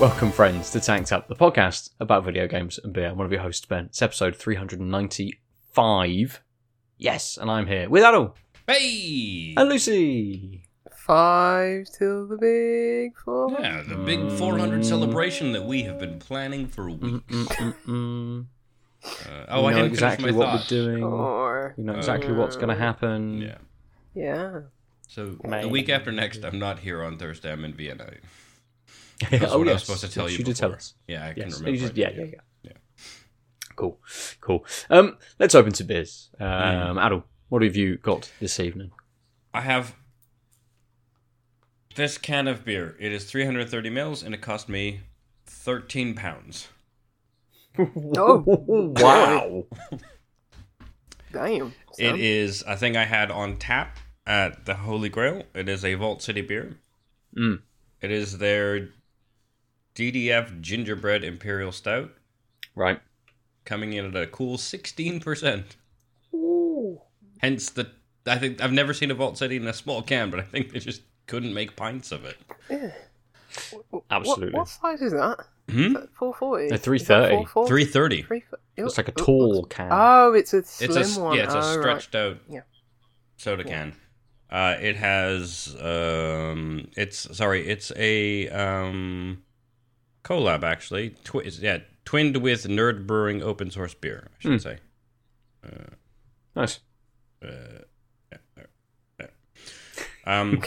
Welcome, friends, to Tanked Up, the podcast about video games and beer. I'm one of your hosts, Ben. It's episode 395. Yes, and I'm here with Adel Hey! and Lucy. Five till the big four. Yeah, the big 400 celebration that we have been planning for weeks. Mm-mm-mm. Uh, oh, we I know didn't exactly finish my what thought. we're doing. Or We know exactly what's going to oh. happen. Yeah. yeah. So Maybe. the week after next, I'm not here on Thursday. I'm in Vienna. That's oh, what I yes. was supposed to tell yes, you. You did tell us. Yeah, I can remember. You just- it. yeah, yeah, yeah, Yeah. Cool, cool. Um, let's open to beers. Um, Mm. Adel, what have you got this evening? I have this can of beer. It is 330 mils, and it cost me 13 pounds. Oh, wow. damn. It son. is. I think I had on tap at the Holy Grail. It is a Vault City beer. Mm. It is their DDF Gingerbread Imperial Stout, Right. coming in at a cool 16%. Ooh. Hence the. I think I've never seen a Vault City in a small can, but I think they just couldn't make pints of it. Yeah. Absolutely. What, size is that? Hmm? Four forty. They're 330. Three thirty. It's like a tall can. Oh, it's a slim It's a one. yeah, it's a Oh, right. stretched out Yeah. soda can. Uh, it has um, it's sorry, it's a um, collab actually. Twi- yeah, twinned with Nerd Brewing open source beer. I should Hmm. say. Nice. Um,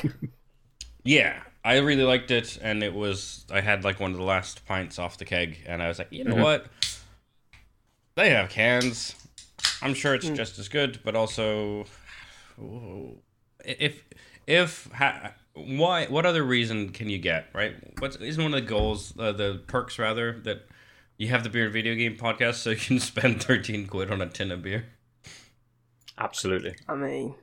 yeah, I really liked it, and it was I had like one of the last pints off the keg, and I was like, you know Mhm. what? They have cans. I'm sure it's just as good, but also, if if ha, why what other reason can you get right? What's isn't one of the goals, uh, the perks rather that you have the beer and video game podcast, so you can spend thirteen quid on a tin of beer. Absolutely. I mean,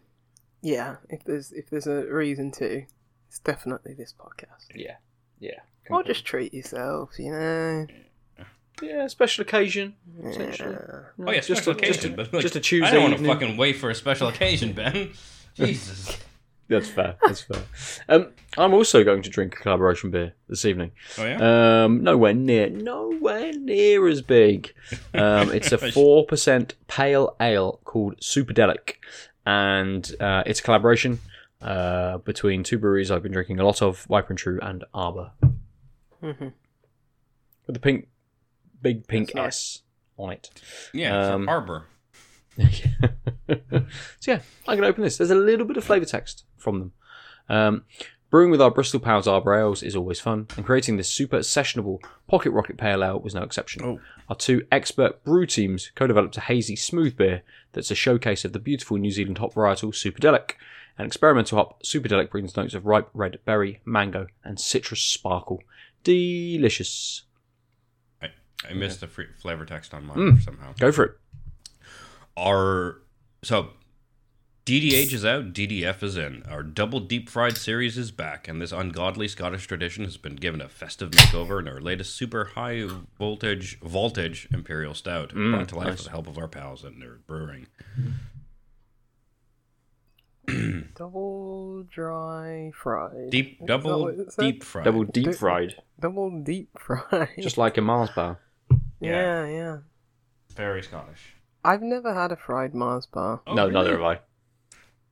yeah. If there's if there's a reason to, it's definitely this podcast. Yeah. Yeah. Or just treat yourself, you know. Yeah, special occasion. Essentially. Yeah. Oh yeah, just special a, occasion. Just a, but like, just a Tuesday I don't want to fucking wait for a special occasion, Ben. Jesus. That's fair. That's fair. Um, I'm also going to drink a collaboration beer this evening. Oh yeah. Um, nowhere near, nowhere near as big. Um, it's a four percent pale ale called Superdelic, and uh, it's a collaboration uh, between two breweries I've been drinking a lot of: Wiper and True and Arbor, Mhm. with the pink, big pink That's nice. S on it. yeah, um, for Arbor. so yeah, I'm going to open this. There's a little bit of flavour text from them. Um, brewing with our Bristol Pals Arbor Ales is always fun, and creating this super sessionable Pocket Rocket Pale Ale was no exception. Oh. Our two expert brew teams co-developed a hazy smooth beer that's a showcase of the beautiful New Zealand hop varietal Superdelic. An experimental hop, Superdelic brings notes of ripe red berry, mango, and citrus sparkle. Delicious. I missed the flavor text on mine Mm. somehow. Go for it. Our so DDH is out, DDF is in. Our double deep fried series is back, and this ungodly Scottish tradition has been given a festive makeover in our latest super high voltage voltage imperial stout, Mm, brought to life nice. with the help of our pals at Nerd Brewing. Double dry fried. Deep double what it said? deep fried. Double deep fried, Double deep fried. just like a Mars bar. yeah, yeah. very Scottish. I've never had a fried Mars bar. Oh, no, really? neither have I.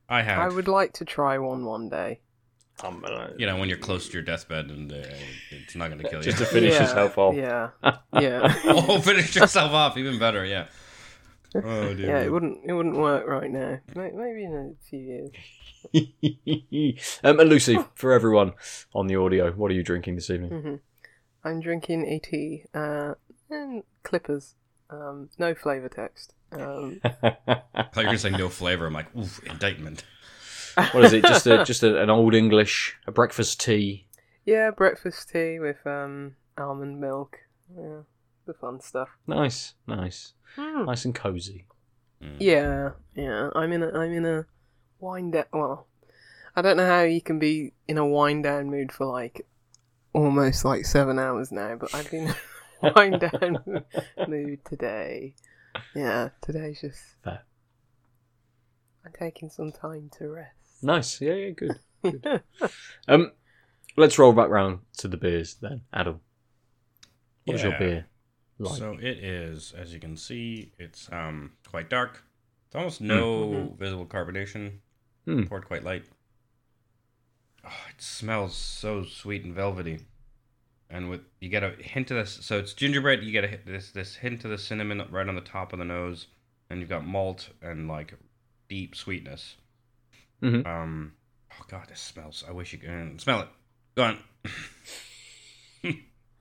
I have. I would like to try one one day. Um, uh, You know, when you're close to your deathbed and uh, it's not going to kill you. just to finish yeah, yourself off. Yeah, yeah, oh, finish yourself off, even better. Yeah. Oh, dude. yeah. It wouldn't. It wouldn't work right now. Maybe in a few years. um, and Lucy, for everyone on the audio, what are you drinking this evening? hmm I'm drinking a tea. Uh, and Clippers. Um, no flavor text. Um, I thought you were going to say no flavor. I'm like, oof, indictment. what is it? Just a just a, an old English, a breakfast tea. yeah, breakfast tea with um almond milk. Yeah, the fun stuff. Nice, nice, Mm. nice and cozy. Mm. Yeah, yeah. I'm in a I'm in a wind down. Well, I don't know how you can be in a wind down mood for like almost like seven hours now, but I've been wind down mood today. Yeah, today's just. Fair. I'm taking some time to rest. Nice, yeah, yeah, good. Um, let's roll back round to the beers then, Adam. What is your beer like? So it is, as you can see, it's um quite dark. It's almost no visible carbonation. Hmm. Poured quite light. Oh, it smells so sweet and velvety. And with you get a hint of this, so it's gingerbread. You get a this this hint of the cinnamon right on the top of the nose, and you've got malt and like deep sweetness. Mhm. Um, oh god, this smells. I wish you could smell it. Go on.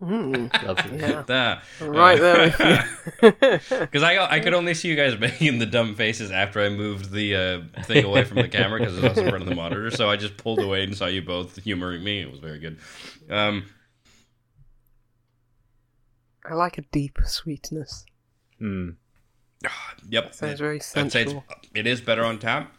Mm, yeah. Right there. Because I I could only see you guys making the dumb faces after I moved the uh, thing away from the camera because it was in front of the monitor. So I just pulled away and saw you both humoring me. It was very good. Um, I like a deep sweetness. Mm. yep. Sounds very I'd say it's, sensual. it is better on tap.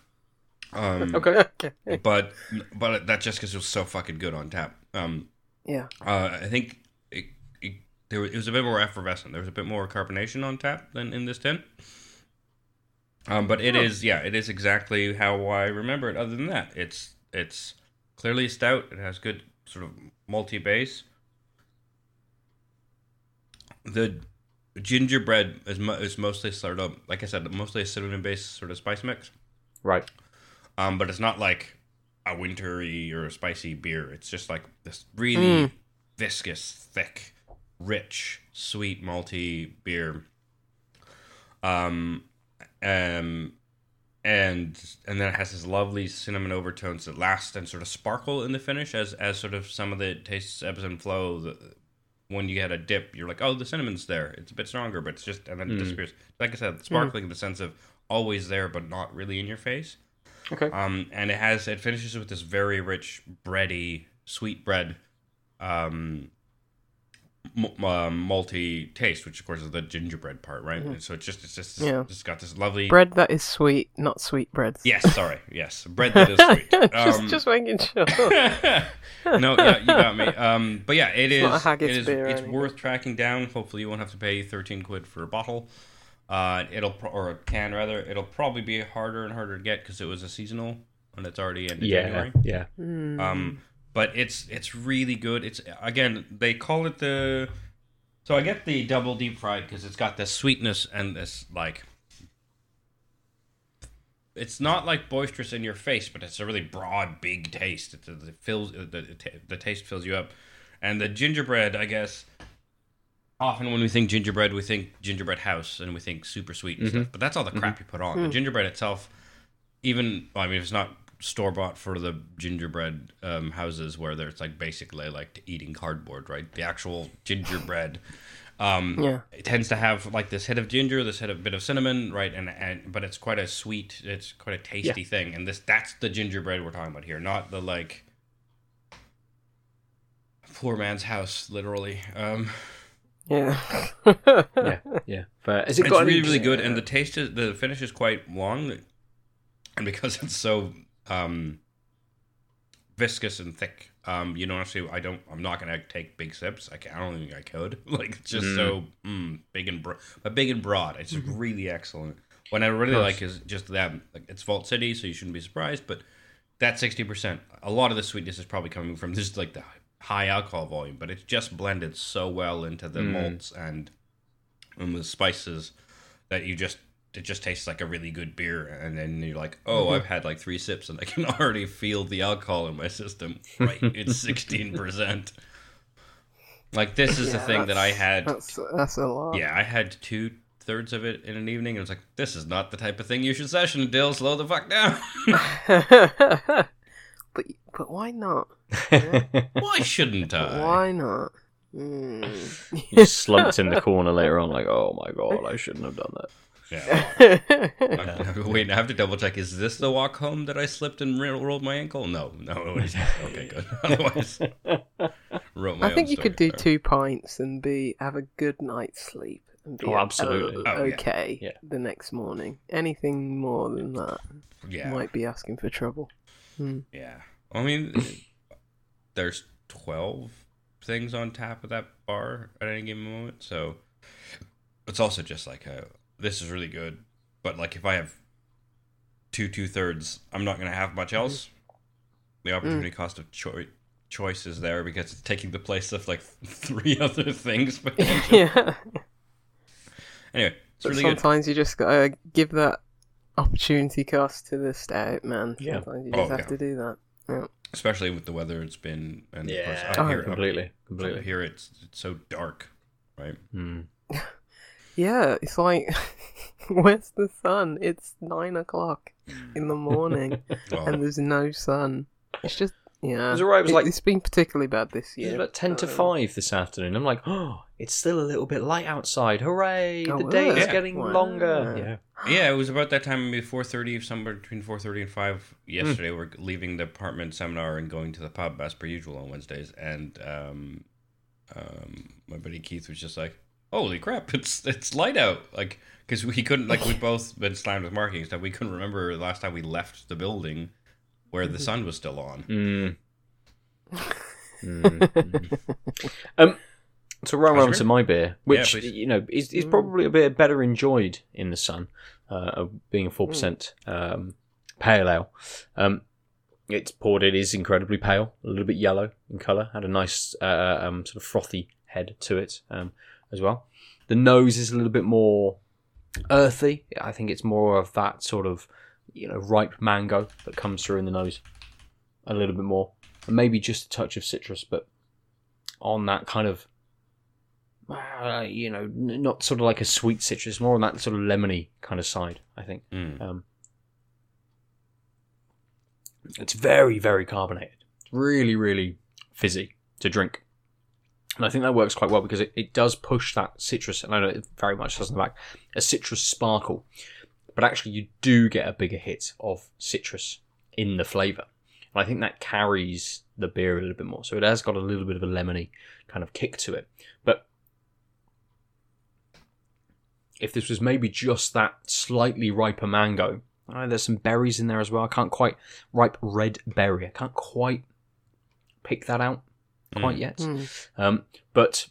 Um, Okay. Okay. But but that's just because it was so fucking good on tap. Um, Yeah. uh, I think it, it, there was, it was a bit more effervescent. There was a bit more carbonation on tap than in this tin. Um, but it is, yeah, it is exactly how I remember it. Other than that, it's it's clearly stout. It has good sort of malty base. The gingerbread is mo- is mostly sort of like I said, mostly a cinnamon based sort of spice mix. Right. Um, but it's not like a wintry or a spicy beer. It's just like this really viscous, thick, rich, sweet, malty beer. Um, um, and and then it has this lovely cinnamon overtones that last and sort of sparkle in the finish as as sort of some of the tastes ebbs and flow. The, when you get a dip, you're like, oh, the cinnamon's there. It's a bit stronger, but it's just and then it disappears. Like I said, sparkling in the sense of always there, but not really in your face. Okay. Um, and it has it finishes with this very rich bready sweet bread, um, m- um, malty taste, which of course is the gingerbread part, right? And so it's just it's just Yeah. it's got this lovely Bread that is sweet, not sweet breads. Yes, sorry, yes, bread that is sweet. just, Um, just making sure. no, yeah, you got me. Um, but yeah, it is. not a haggis it is. beer It's anything. worth tracking down. Hopefully, you won't have to pay thirteen quid for a bottle. Uh, it'll pro- or a can rather. It'll probably be harder and harder to get because it was a seasonal and it's already end of Yeah. January. Yeah. Mm. Um, but it's it's really good. It's again they call it the. So I get the double deep fried because it's got this sweetness and this like. It's not like boisterous in your face, but it's a really broad, big taste. It, it fills the, the the taste fills you up, and the gingerbread, I guess. Often when we think gingerbread, we think gingerbread house and we think super sweet and mm-hmm. stuff. But that's all the mm-hmm. crap you put on. The mm-hmm. gingerbread itself, even well, I mean, if it's not store bought for the gingerbread um, houses where there's like basically like eating cardboard, right? The actual gingerbread. Um, Yeah. It tends to have like this hit of ginger, this hit of bit of cinnamon, right? And and but it's quite a sweet, it's quite a tasty thing. And this that's the gingerbread we're talking about here, not the like poor man's house, literally. Um, yeah. Yeah. Yeah. Fair. Has it it's got really any- really good and the taste is the finish is quite long and because it's so um viscous and thick. Um you don't actually i don't i'm not gonna take big sips. I, can, I don't think i could. Like it's just so mm, big and bro- but big and broad. It's just really excellent. What i really like is just that like it's vault city so you shouldn't be surprised but that 60% a lot of the sweetness is probably coming from just like the high alcohol volume but it's just blended so well into the malts and and the spices that you just it just tastes like a really good beer and then you're like oh i've had like three sips and i can already feel the alcohol in my system right it's 16% like this is the thing that i had That's that's a lot. yeah i had two thirds of it in an evening and it's like this is not the type of thing you should session dill slow the fuck down but but why not? why shouldn't i Why not? Mm. You slumped in the corner later on, like, oh my god, I shouldn't have done that. Yeah Wait, I have to double check. Is this the walk home that I slipped and ro- rolled my ankle? No, no. was- Okay, good. Otherwise, wrote my I think you could do story. two pints and be have a good night's sleep and be Oh, absolutely. Oh, okay Yeah. the next morning. Anything more than that Yeah, might be asking for trouble. Hmm. yeah. I mean, there's twelve things on tap at that bar at any given moment, so it's also just like a, this is really good. But like, if I have two two thirds, I'm not gonna have much else. The opportunity cost of choice choice is there because it's taking the place of like three other things. potentially. yeah. anyway, it's But really good. sometimes you just gotta give that opportunity cost to the stout, man. Yeah. Sometimes you Oh, just have yeah. to do that. Yeah. especially with the weather it's been and of course, Yeah, up Oh, here, completely, up completely. here it's it's so dark, right? Hmm. Yeah, it's like, where's the sun? It's nine o'clock in the morning Well, and there's no sun. It's just, yeah. It was alright, it was like- it's been particularly bad this It was about 10 to Um, 5 this afternoon. I'm like, oh, it's still a little bit light outside. Hooray! Oh, the day is yeah. getting Wow. longer. Yeah. yeah, it was about that time, maybe four thirty, somewhere between four thirty and five yesterday. We're leaving the apartment seminar and going to the pub as per usual on Wednesdays, and um, um, my buddy Keith was just like, "Holy crap, it's it's light out!" Like because we couldn't like we'd both been slammed with marking and stuff. We couldn't remember the last time we left the building where the sun was still on. Mm. Mm, mm. um, so run How's around to my beer, which please. you know is, is probably a bit better enjoyed in the sun, uh, being a four percent um, pale ale. Um, it's poured. It is incredibly pale, a little bit yellow in colour. Had a nice uh, um, sort of frothy head to it um, as well. The nose is a little bit more earthy. I think it's more of that sort of you know ripe mango that comes through in the nose a little bit more, and maybe just a touch of citrus, but on that kind of uh, you know not sort of like a sweet citrus, more on that sort of lemony kind of side. I think. Mm. Um, it's very, very carbonated. It's Really, really fizzy to drink. And I think that works quite well because it, it does push that citrus, and I know it very much does in the back, a citrus sparkle. But actually, you do get a bigger hit of citrus in the flavour. And I think that carries the beer a little bit more. So it has got a little bit of a lemony kind of kick to it. But if this was maybe just that slightly riper mango, know there's some berries in there as well. I can't quite ripe red berry. I can't quite pick that out quite Mm. yet. Mm. Um, but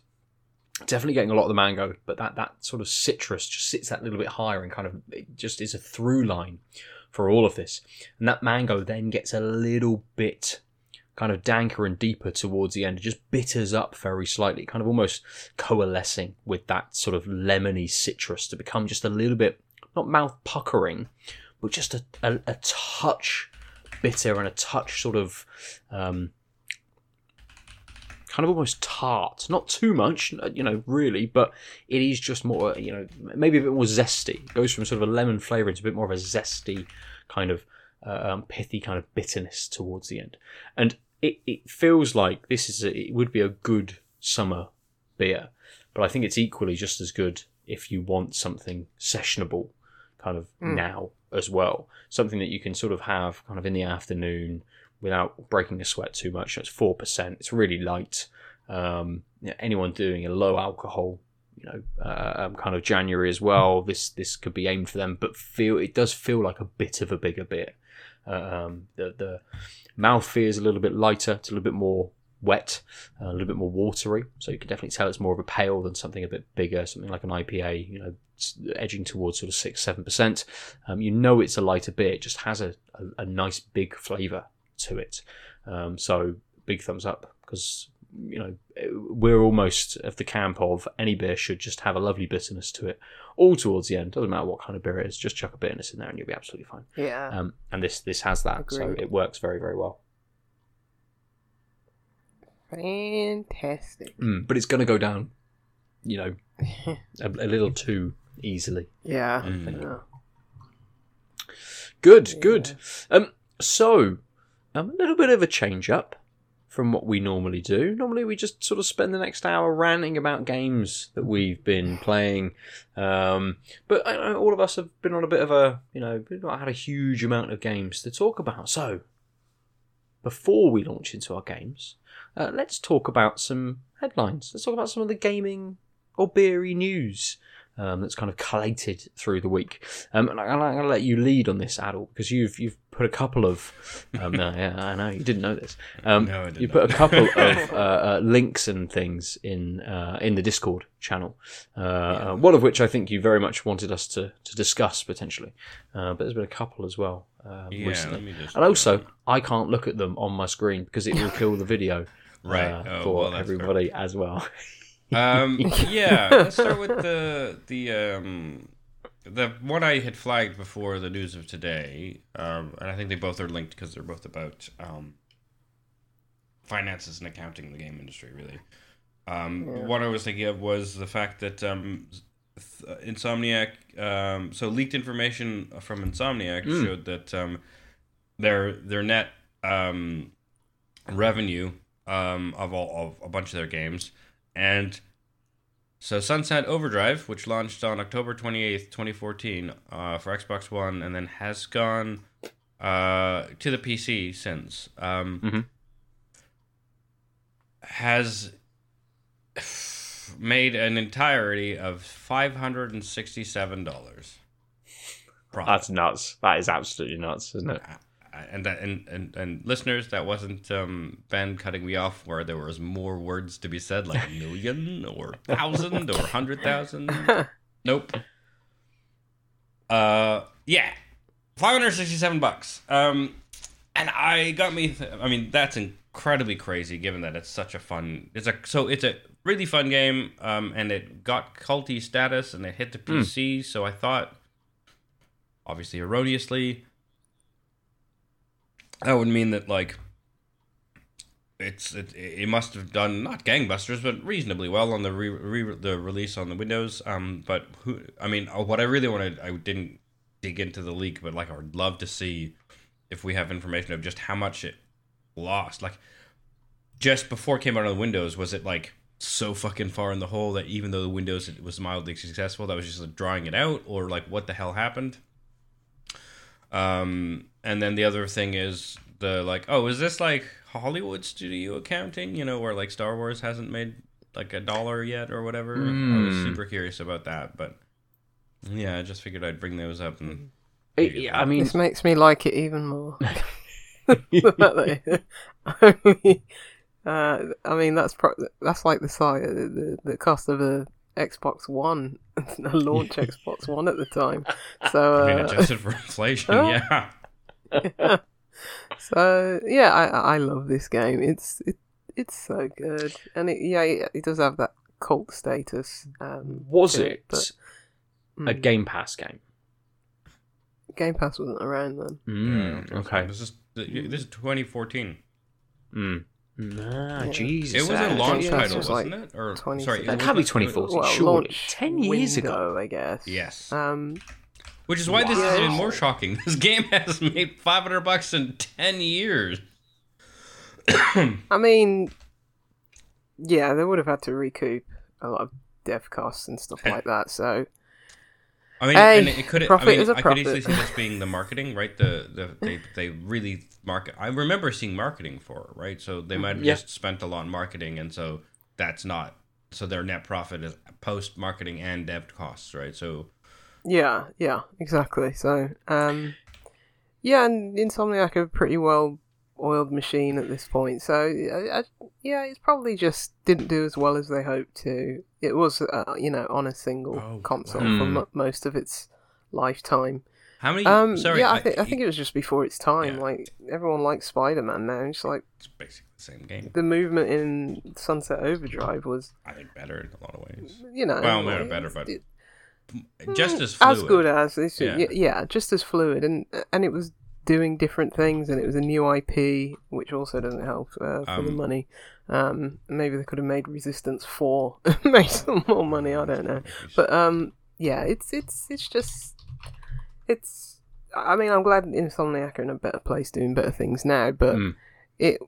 definitely getting a lot of the mango. But that that sort of citrus just sits that little bit higher and kind of it just is a through line for all of this. And that mango then gets a little bit kind of danker and deeper towards the end. It just bitters up very slightly, kind of almost coalescing with that sort of lemony citrus to become just a little bit not mouth puckering, but just a, a, a touch bitter and a touch sort of um, kind of almost tart. Not too much, you know, really, but it is just more, you know, maybe a bit more zesty. It goes from sort of a lemon flavour into a bit more of a zesty kind of uh, um, pithy kind of bitterness towards the end. And it, it feels like this is a, it would be a good summer beer, but I think it's equally just as good if you want something sessionable kind of Mm. now as well. Something that you can sort of have kind of in the afternoon without breaking a sweat too much. It's four percent. It's really light. Um, you know, anyone doing a low alcohol, you know, uh, um, kind of January as well. This this could be aimed for them, but feel it does feel like a bit of a bigger beer. Um, the the mouth feel is a little bit lighter. It's a little bit more wet, a little bit more watery. So you can definitely tell it's more of a pale than something a bit bigger, something like an IPA. You know, edging towards sort of six seven percent. Um, you know it's a lighter beer. It just has a, a, a nice big flavour to it. Um, so big thumbs up because you know we're almost of the camp of any beer should just have a lovely bitterness to it all towards the end. Doesn't matter what kind of beer it is, just chuck a bitterness in there and you'll be absolutely fine. Yeah. Um, and this this has that, so it works very very well. Fantastic. Mm, but it's going to go down, you know, a, a little too easily. Yeah. Mm. yeah. Good, Yeah. good. Um, so um, a little bit of a change up from what we normally do. Normally, we just sort of spend the next hour ranting about games that we've been playing. Um, but I know all of us have been on a bit of a, you know, we've not had a huge amount of games to talk about. So before we launch into our games, uh, let's talk about some headlines. Let's talk about some of the gaming or beery news um, that's kind of collated through the week. Um, and I, I'm going to let you lead on this, Adel, because you've you've put a couple of. Um, no, yeah, I know you didn't know this. Um, No, I didn't. you put a couple of uh, uh, links and things in uh, in the Discord channel. Uh, uh, one of which I think you very much wanted us to to discuss potentially, uh, but there's been a couple as well um, Yeah, recently. let me just. And also, I can't look at them on my screen because it will kill the video Right. Oh, for well, everybody as well. Um, yeah, let's start with the the um, the one I had flagged before the news of today, um, and I think they both are linked because they're both about um, finances and accounting in the game industry. Really, um, what I was thinking of was the fact that um, th- Insomniac. Um, so leaked information from Insomniac showed that um, their their net um, revenue um, of all of a bunch of their games and so Sunset Overdrive, which launched on October 28th, 2014 uh, for Xbox One and then has gone uh, to the PC since, um, Mhm. has made an entirety of $567. Profit. That's nuts. That is absolutely nuts, isn't it? And that and, and and listeners that wasn't um ben cutting me off where there was more words to be said like a million or thousand or hundred thousand. Nope. Uh yeah. 567 bucks. Um and i got me th- i mean that's incredibly crazy given that it's such a fun it's a so it's a really fun game um and it got culty status and it hit the pc so i thought obviously erroneously that would mean that like it's it, it must have done not gangbusters but reasonably well on the re, re, the release on the Windows. Um, but who? I mean, uh, what I really wanted, I didn't dig into the leak, but like I would love to see if we have information of just how much it lost. Like just before it came out on the Windows, was it like so fucking far in the hole that even though the Windows it was mildly successful, that was just like, drawing it out, or like what the hell happened? Um, and then the other thing is the like, oh, is this like Hollywood studio accounting? You know, where like Star Wars hasn't made like a dollar yet or whatever. I was Mm. super curious about that, but yeah, I just figured I'd bring those up and It- yeah, I mean, This makes me like it even more. The fact that they- uh, I mean, that's pro- that's like the size, the, the cost of a Xbox One, a launch Xbox One at the time. So, I mean, uh, adjusted for inflation, oh. yeah. so yeah, I I love this game. It's it it's so good, and it yeah it, it does have that cult status. Um, was to it but, a mm, Game Pass game? Game Pass wasn't around then. Mm, Yeah, okay. This is this is 2014. Mm. Ah, Yeah. Jesus. It was a Exactly. launch Yeah, title, it's like wasn't it? Or 20 sorry, it That That can't be wasn't- 2014, Well, surely. 10 years ago. I guess. Yes. Um, Which is why this is even more shocking. This game has made 500 bucks in 10 years. I mean, yeah, they would have had to recoup a lot of dev costs and stuff like that. So I mean, Hey, and it could. I profit mean, is a I could easily profit. see this being the marketing, right? The the they they really market. I remember seeing marketing for it, right? So they might have Yeah. just spent a lot on marketing, and so that's not. So their net profit is post marketing and dev costs, right? So yeah, yeah, exactly. So um, yeah, and Insomniac are a pretty well oiled machine at this point. So I, I, yeah, it's probably just didn't do as well as they hoped to. It was, uh, you know, on a single Oh, console wow. for mo most of its lifetime. how many? Um, sorry, yeah, I think I think it was just before its time. Yeah. Like everyone likes Spider Man now. It's like it's basically the same game. the movement in Sunset Overdrive was, I think better in a lot of ways. you know, Well, not better, but it- Just as fluid. as good as this. Yeah. Yeah. just as fluid, and and it was doing different things, and it was a new IP, which also doesn't help uh, for the Um, money. Um, maybe they could have made Resistance Four, made some more money. I don't know, but um, yeah, it's it's it's just it's. I mean, I'm glad Insomniac are in a better place doing better things now, but Mm. it,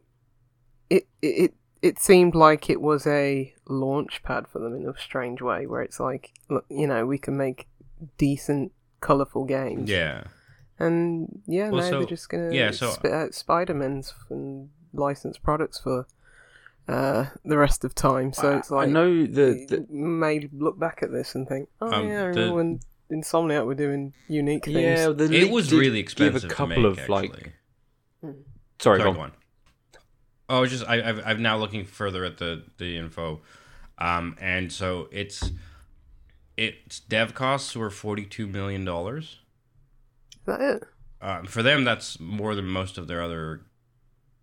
it it it it seemed like it was a launch pad for them in a strange way, where it's like, look, you know, we can make decent, colourful games, yeah. and yeah, Well, now so- they're just gonna yeah, so- spit out Spider Mans and license products for uh, the rest of time. So it's like I know the, you the may look back at this and think, oh Um, yeah, I the- when Insomniac were doing unique things. yeah, the It was did really expensive Give a to couple make, of like, actually. sorry, Sorry, go go on. On. Oh, just I, I've, I'm now looking further at the the info, um, and so it's its dev costs were forty two million dollars. Is that it? Um, for them, that's more than most of their other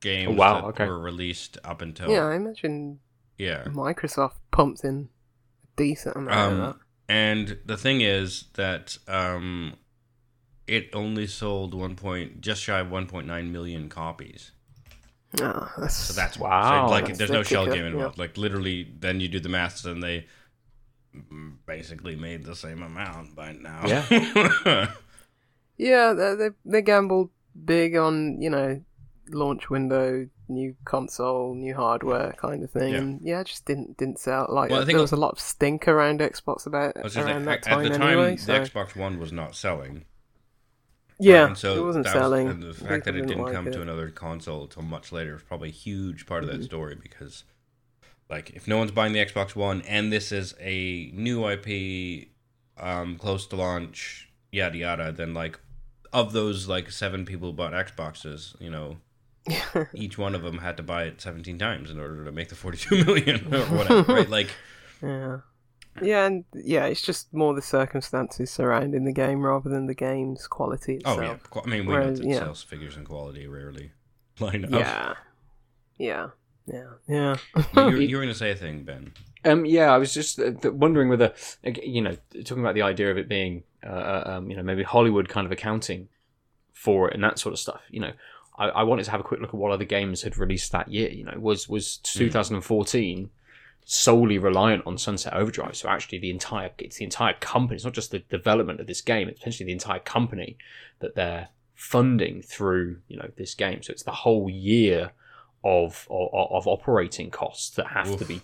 games Oh, wow, that okay. were released up until Yeah, I imagine yeah. Microsoft pumped in a decent amount of Um, and the thing is that um, it only sold one point just shy of one point nine million copies. That. Oh, that's, So that's Wow. So like, That's there's no shell kicker, game involved. Like literally, then you do the maths, and they mm, basically made the same amount by now. Yeah. yeah, they, they they gambled big on you know launch window, new console, new hardware kind of thing, Yeah. and yeah, it just didn't didn't sell. Like Well, I think there was a lot of stink around Xbox about I was around like, that at time the time, anyway. the so Xbox One was not selling. Yeah, and so it wasn't that was- selling. and the fact People that it didn't like come it. to another console until much later is probably a huge part of Mm-hmm. that story because, like, if no one's buying the Xbox One and this is a new IP, um, close to launch, yada yada, then like, of those like seven people who bought Xboxes, you know, each one of them had to buy it seventeen times in order to make the forty-two million or whatever, right? Like, Yeah. Yeah, and yeah, it's just more the circumstances surrounding the game rather than the game's quality itself. oh yeah, I mean, we Whereas, know that yeah. sales figures and quality rarely line up. Yeah. Yeah. Yeah. Yeah. you, were- you were going to say a thing, Ben. Um, yeah, I was just uh, th- wondering whether, you know, talking about the idea of it being, uh, um, you know, maybe Hollywood kind of accounting for it and that sort of stuff. You know, I, I wanted to have a quick look at what other games had released that year. You know, was was 2014 solely reliant on Sunset Overdrive? So actually, the entire it's the entire company. It's not just the development of this game. It's potentially the entire company that they're funding through you know this game. So it's the whole year of of, of operating costs that have to be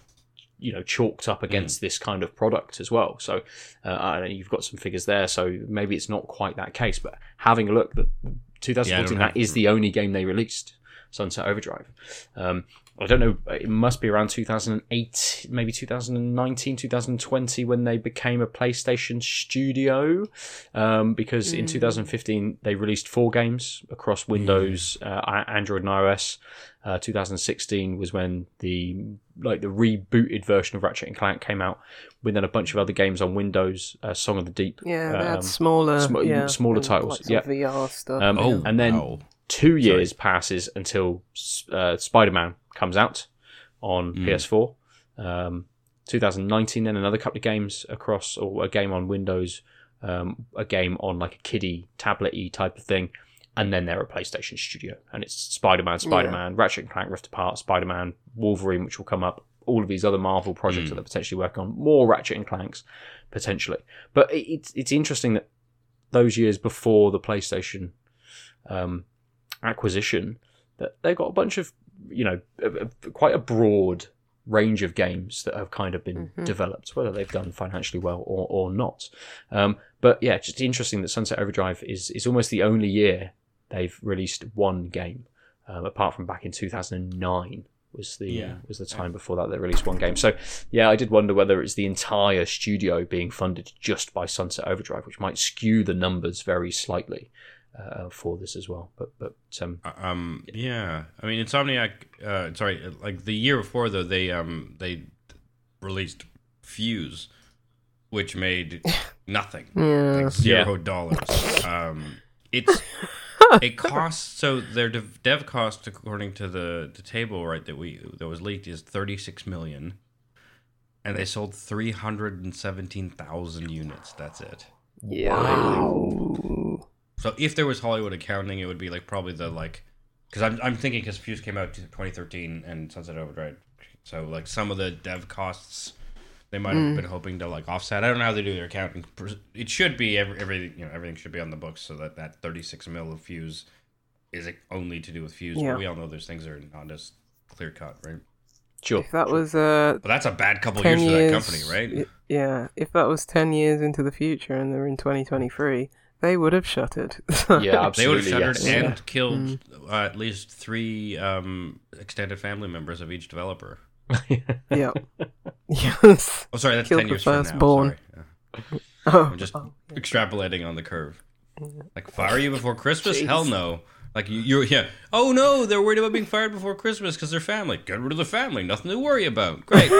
you know chalked up against this kind of product as well. So uh, you've got some figures there. So maybe it's not quite that case, but having a look, that 2014 have- that is the only game they released, Sunset Overdrive. Um, I don't know. It must be around 2008, maybe 2019, 2020 when they became a PlayStation studio. Um, because in 2015 they released four games across Windows, uh, Android, and iOS. Uh, 2016 was when the like the rebooted version of Ratchet and Clank came out, with then a bunch of other games on Windows. Uh, Song of the Deep. Yeah, they um, had smaller, sm- yeah, smaller titles, like yeah. VR stuff. Um, Oh, and then wow. two years passes until uh, Spider-Man comes out on Mm. PS4. Um, 2019, then another couple of games across, or a game on Windows, um, a game on like a kiddie tablet-y type of thing, and then they're a PlayStation studio, and it's Spider-Man, Spider-Man, Ratchet and Clank Rift Apart, Spider-Man, Wolverine, which will come up. All of these other Marvel projects that they're potentially working on, more Ratchet and Clanks potentially. But it- it's it's interesting that those years before the PlayStation um, acquisition that they've got a bunch of you know a- a- quite a broad range of games that have kind of been developed whether they've done financially well or, or not. Um, but yeah it's just interesting that sunset overdrive is is almost the only year they've released one game um, apart from back in 2009 was the Yeah. was the time before that they released one game. So yeah i did wonder whether it's the entire studio being funded just by sunset overdrive which might skew the numbers very slightly uh, for this as well. But but um, Um. Yeah. I mean, Insomniac. Uh, sorry. Like the year before, though, they um they released Fuse, which made nothing. yeah. Like zero dollars. Um. It's it costs so their dev, dev cost according to the the table right that we that was leaked is thirty six million, and they sold three hundred and seventeen thousand units. That's it. Wow. So if there was Hollywood accounting, it would be like probably the like, because I'm I'm thinking because Fuse came out in 2013 and Sunset Overdrive, so like some of the dev costs they might have been hoping to like offset. I don't know how they do their accounting. It should be every everything you know everything should be on the books so that that 36 mil of Fuse is only to do with Fuse. Yeah. But we all know there's things that are not as clear cut, right? sure. If that was uh, But that's a bad couple ten years for that company, right? yeah, if that was ten years into the future and they're in 2023, they would have shuttered. Yeah, They would have absolutely. shuttered yes. and Yeah. killed uh, at least three um, extended family members of each developer. Yep. yes. Oh, sorry, that's Killed ten the years from now. firstborn. Sorry. Yeah. Oh, I'm just oh, extrapolating on the curve. Like fire you before Christmas? Jeez. Hell no. Like you, you're yeah. Oh no, they're worried about being fired before Christmas because they're family. Get rid of the family. Nothing to worry about. Great.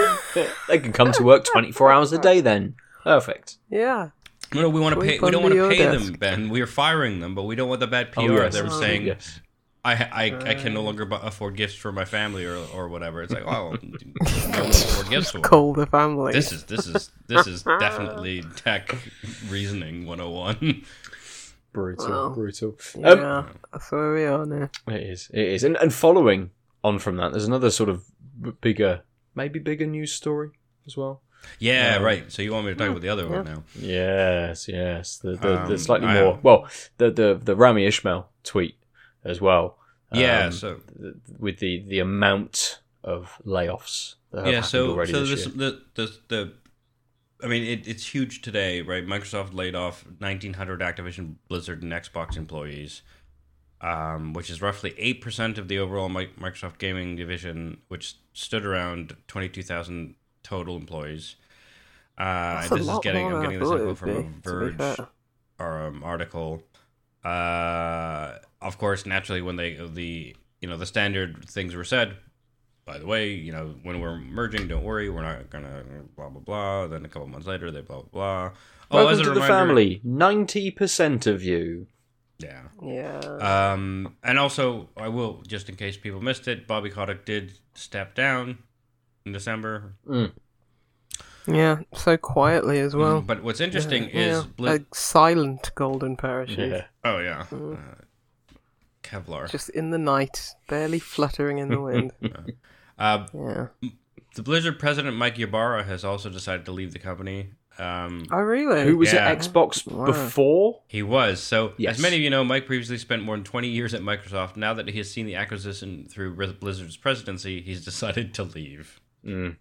they can come to work 24 hours a day then. Perfect. yeah. No, no, we want to pay. We don't want to pay desk. them, Ben. We are firing them, but we don't want the bad PR. Oh, yes. They're Oh, saying Yes. I, I, I can no longer bu- afford gifts for my family or, or whatever. It's like, oh, no one afford gifts for. Call the family. This is this is this is definitely tech reasoning 101. Brutal, Well, brutal. yeah, Um, that's where we are now. It is. It is. And, and following on from that, there's another sort of bigger, maybe bigger news story as well. Yeah, Um, right. So you want me to talk about the other one now? Yes, yes. The the, the Um, slightly I- more well, the the the Rami Ismail tweet as well. Yeah. Um, so th- with the the amount of layoffs. That have yeah. So so this this the the the. I mean, it, it's huge today, right? Microsoft laid off 1,900 Activision Blizzard and Xbox employees, um, which is roughly 8% of the overall Microsoft gaming division, which stood around 22,000 total employees. Uh, That's a this is getting, I'm getting this info from a be, Verge or um, article. Uh, of course, naturally, when they the you know the standard things were said. By the way, you know when we're merging, don't worry, we're not gonna blah blah blah. Then a couple months later, they blah blah blah. Oh, Welcome as a to the family. Ninety percent of you. Yeah. Yeah. Um, and also, I will just in case people missed it, Bobby Kotick did step down in December. yeah. So quietly as well. but what's interesting Yeah, is yeah. Blizz- a silent golden parachute, Yeah. oh yeah, Mm. uh, Kevlar. just in the night, barely fluttering in the wind. Uh, yeah. the Blizzard president Mike Ybarra has also decided to leave the company. Um, Oh really? Who was Yeah. at Xbox Wow. before? He was. So, Yes. as many of you know, Mike previously spent more than 20 years at Microsoft. Now that he has seen the acquisition through Blizzard's presidency, he's decided to leave. Mm.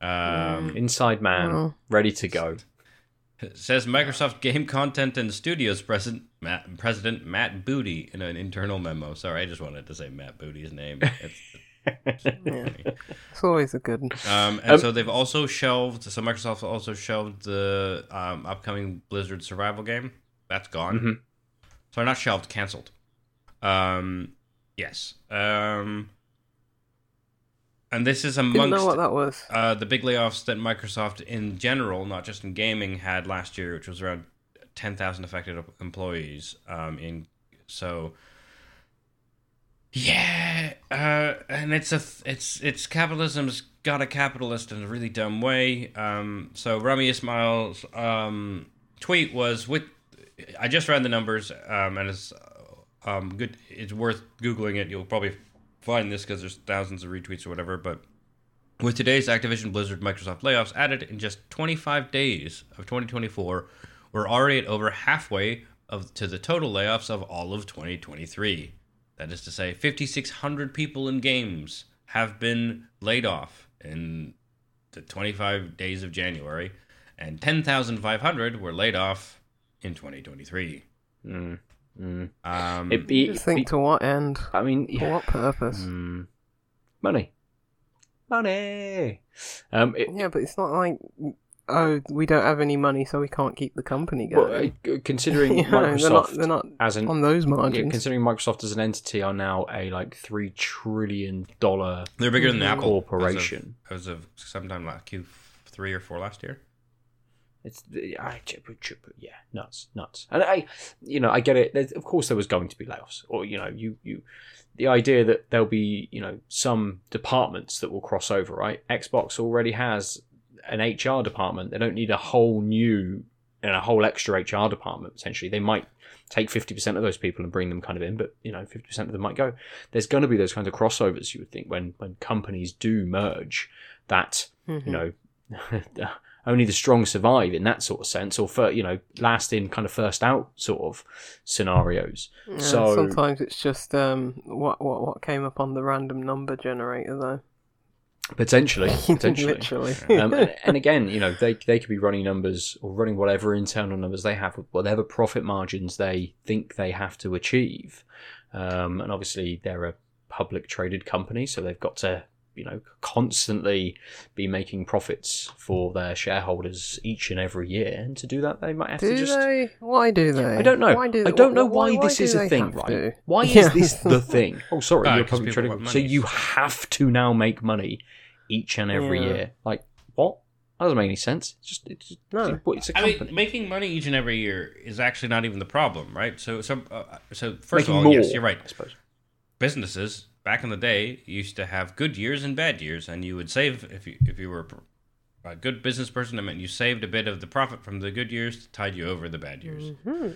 Um, Inside man, Oh. ready to go. Says Microsoft Game Content and Studios president Matt, President Matt Booty in an internal memo. Sorry, I just wanted to say Matt Booty's name. It's, Yeah. It's always a good. one. um, and Um, so they've also shelved. So Microsoft also shelved the um, upcoming Blizzard survival game. That's gone. Mhm. Sorry, not shelved, canceled. Um, yes. Um, and this is Didn't know amongst what that was. uh, the big layoffs that Microsoft in general, not just in gaming, had last year, which was around ten thousand affected employees. Um, in so, yeah, uh, and it's a th- it's it's capitalism's got a capitalist in a really dumb way. Um, so Rami Ismail's um, tweet was with I just ran the numbers, um, and it's um, good. It's worth googling it. You'll probably find this because there's thousands of retweets or whatever, but. With today's Activision Blizzard Microsoft layoffs added in just 25 days of 2024, we're already at over halfway of to the total layoffs of all of 2023. That is to say, 5,600 people in games have been laid off in the 25 days of January, and 10,500 were laid off in 2023. Mm. Mm. Um, It be, Just think to what end? I mean, For yeah. what purpose? Mm. money, money. Um, it, Yeah, but it's not like oh, we don't have any money, so we can't keep the company well, going. uh, considering You know, Microsoft they're not. They're not as an on those yeah, margins. considering Microsoft as an entity are now a like three trillion dollar they're bigger than. Apple. corporation. As of, as of sometime last Q3 or 4 last year. It's I, yeah, nuts, nuts. And I, you know, I get it. There's, of course, there was going to be layoffs, or you know, you you, the idea that there'll be you know some departments that will cross over. Right, Xbox already has an HR department. They don't need a whole new and a whole extra HR department. Potentially, they might take fifty percent of those people and bring them kind of in, but you know, fifty percent of them might go. There's going to be those kinds of crossovers. You would think when when companies do merge, that Mhm. you know only the strong survive in that sort of sense or fir- you know last in kind of first out sort of scenarios Yeah, so- sometimes it's just um what what what came up on the random number generator though. potentially potentially Literally. um, and, and again you know they, they could be running numbers or running whatever internal numbers they have whatever profit margins they think they have to achieve um, and obviously they're a public traded company so they've got to you know constantly be making profits for their shareholders each and every year, and to do that they might have Do to just. they? Why do they? I don't know. Why do they? I they- don't know why, why, this do is they a thing, have right? to? Why Yeah. is this the thing? Oh, sorry, Ah, you're a 'cause public people trading. want So money. you have to now make money each and every Yeah. year. Like what? That doesn't make any sense. It's just it's, No. it's a I company. mean, making money each and every year is actually not even the problem, right? So, so, uh, so first Making of all, more, yes, you're right. I suppose. Businesses back in the day you used to have good years and bad years, and you would save if you if you were a good business person. That meant you saved a bit of the profit from the good years to tide you over the bad years. Mm-hmm.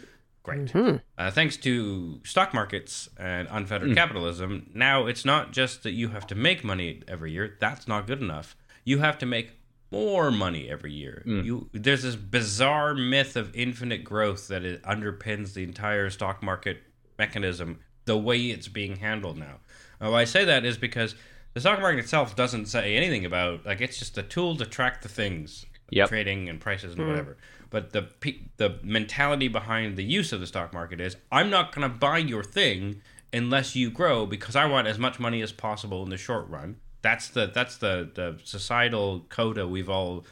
Great. Mm-hmm. Uh, thanks to stock markets and unfettered mm. capitalism, now it's not just that you have to make money every year. That's not good enough. You have to make more money every year. Mm. You there's this bizarre myth of infinite growth that it underpins the entire stock market mechanism. The way it's being handled now. Uh, why I say that is because the stock market itself doesn't say anything about like it's just a tool to track the things Yep. trading and prices and whatever. But the the mentality behind the use of the stock market is I'm not going to buy your thing unless you grow because I want as much money as possible in the short run. That's the that's the the societal coda we've all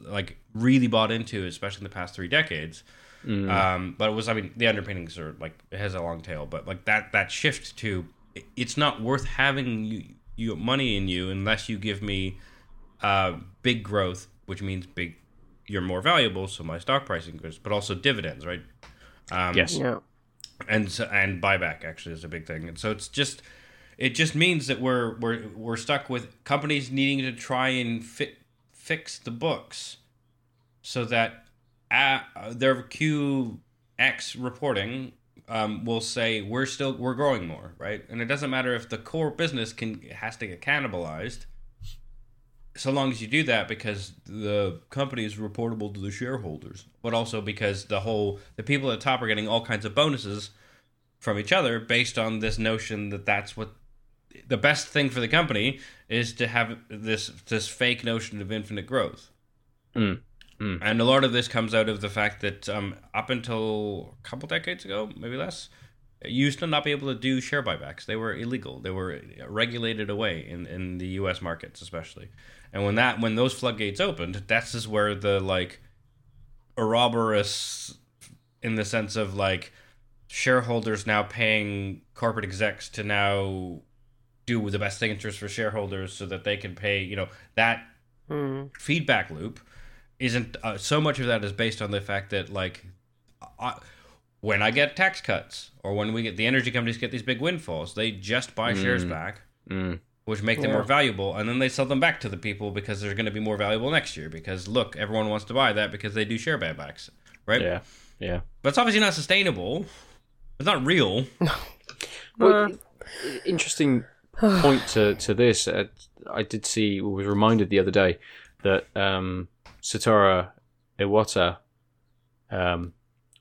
like really bought into, especially in the past three decades. Um, but it was, I mean, the underpinnings are like it has a long tail, but like that that shift to it- it's not worth having you, you money in you unless you give me uh, big growth, which means big you're more valuable, so my stock price increases, but also dividends, right? Um, Yes. Yeah. and so, and buyback actually is a big thing, and so it's just it just means that we're we're we're stuck with companies needing to try and fi- fix the books so that uh, their QX reporting um, will say we're still we're growing more, right? And it doesn't matter if the core business can has to get cannibalized, so long as you do that because the company is reportable to the shareholders, but also because the whole the people at the top are getting all kinds of bonuses from each other based on this notion that that's what the best thing for the company is to have this this fake notion of infinite growth. Mm. Mm. And a lot of this comes out of the fact that um, up until a couple decades ago, maybe less, you used to not be able to do share buybacks. They were illegal. They were regulated away in, in the U.S. markets, especially. And when that when those floodgates opened, that's is where the like Ouroboros, in the sense of like shareholders now paying corporate execs to now do the best interest for shareholders, so that they can pay. You know that Mm. feedback loop isn't uh, so much of that is based on the fact that like I, when I get tax cuts or when we get the energy companies get these big windfalls, they just buy shares back, Mm. which make them more valuable, and then they sell them back to the people because they're going to be more valuable next year. Because look, everyone wants to buy that because they do share buybacks, right? Yeah. Yeah. But it's obviously not sustainable. It's not real. Well, Uh. interesting point to, to this. Uh, I did see, was reminded the other day that um, Satoru Iwata, um,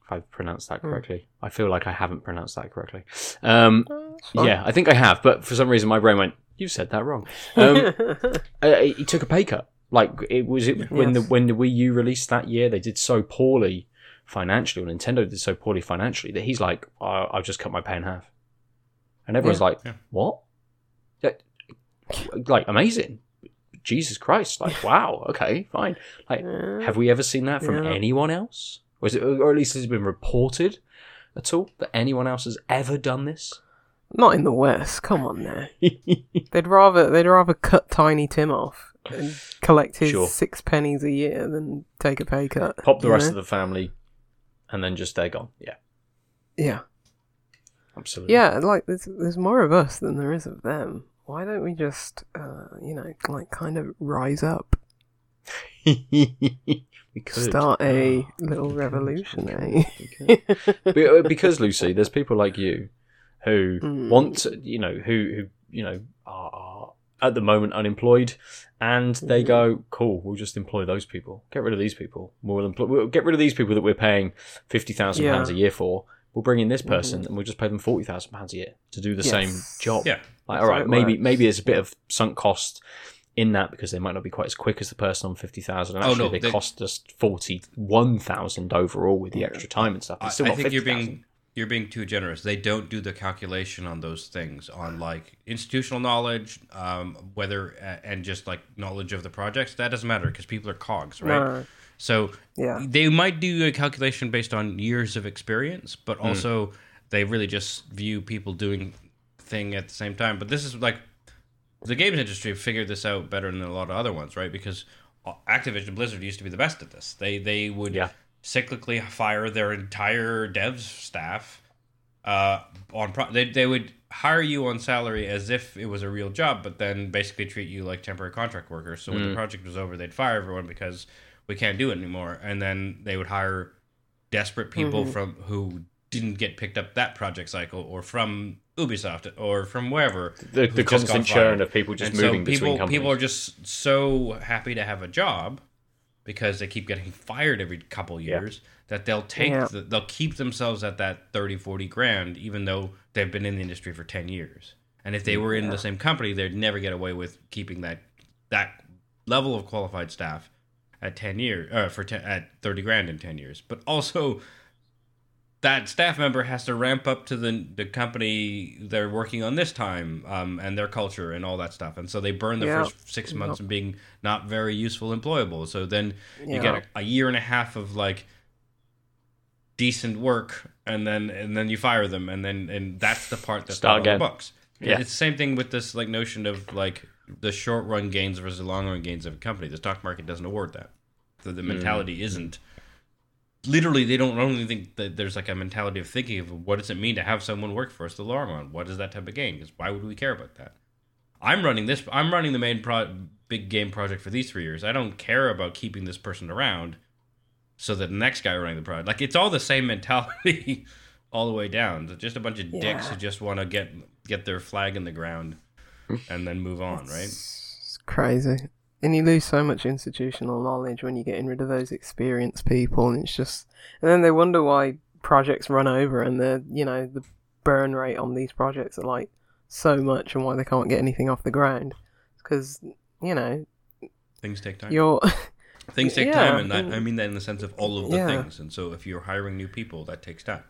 if I pronounced that correctly, I feel like I haven't pronounced that correctly. Um, fine. yeah, I think I have, but for some reason my brain went, "You said that wrong." Um, uh, he took a pay cut. Like it was it when the when the Wii U released that year, they did so poorly financially, or Nintendo did so poorly financially that he's like, I- "I've just cut my pay in half," and everyone's Yeah. like, Yeah. "What?" Yeah, Like amazing, Jesus Christ! Like wow, okay, fine. Like, have we ever seen that from Yeah. anyone else? Or, is it, or at least has it been reported at all that anyone else has ever done this? Not in the West. Come on now. They'd rather they'd rather cut Tiny Tim off and collect his Sure. six pennies a year than take a pay cut. Pop the rest know? of the family, and then just they're gone. Yeah, Yeah. absolutely. Yeah, like there's there's more of us than there is of them. Why don't we just uh, you know, like kind of rise up? we could Start a Ah, little revolution, eh? uh, because Lucy, there's people like you who Mm. want, to, you know, who who you know are, are at the moment unemployed, and they go, "Cool, we'll just employ those people. Get rid of these people. We'll employ. We'll get rid of these people that we're paying fifty thousand pounds a year for. We'll bring in this person, and we'll just pay them forty thousand pounds a year to do the same job. Yeah. Like, That's all how right, maybe works. maybe there's a bit of sunk cost in that because they might not be quite as quick as the person on fifty thousand. And Oh, actually, no, they, they- cost us forty one thousand overall with the extra time and stuff. I, It's still I not think you're 50,000. being you're being too generous. They don't do the calculation on those things on like institutional knowledge, um, whether and just like knowledge of the projects. That doesn't matter because people are cogs, right? No. So Yeah. they might do a calculation based on years of experience, but also they really just view people doing thing at the same time. But this is like the games industry figured this out better than a lot of other ones, right? Because Activision Blizzard used to be the best at this. They they would Yeah. cyclically fire their entire devs staff uh, on pro- they they would hire you on salary as if it was a real job, but then basically treat you like temporary contract workers. So when the project was over, they'd fire everyone because we can't do it anymore, and then they would hire desperate people mm-hmm. from who didn't get picked up that project cycle or from Ubisoft or from wherever The, the constant churn of people just And moving so people, between companies. People are just so happy to have a job because they keep getting fired every couple years that they'll take Yeah. the, they'll keep themselves at that 30 40 grand even though they've been in the industry for 10 years. And if they were in the same company they'd never get away with keeping that that level of qualified staff at 10 years uh, for 10, at 30 grand in 10 years but also that staff member has to ramp up to the the company they're working on this time um, and their culture and all that stuff and so they burn the Yeah. first six months of being not very useful employable so then you Yeah. get a, a year and a half of like decent work and then and then you fire them and then and that's the part that's Start not on the books Yeah. it's the same thing with this like notion of like the short run gains versus the long run gains of a company. The stock market doesn't award that. So Mm. the mentality isn't. Literally they don't only think that there's like a mentality of thinking of what does it mean to have someone work for us the long run? What is that type of gain because why would we care about that? I'm running this i'm running the main pro- big game project for these three years. I don't care about keeping this person around so that the next guy running the project like it's all the same mentality all the way down. It's just a bunch of dicks who just want to get get their flag in the ground and then move on right It's crazy. And you lose so much institutional knowledge when you're getting rid of those experienced people, and it's just. And then they wonder why projects run over, and the you know the burn rate on these projects are like so much, and why they can't get anything off the ground. Because you know things take time you're things take Yeah, time and that, i mean that in the sense of all of the Yeah. things and so if you're hiring new people that takes time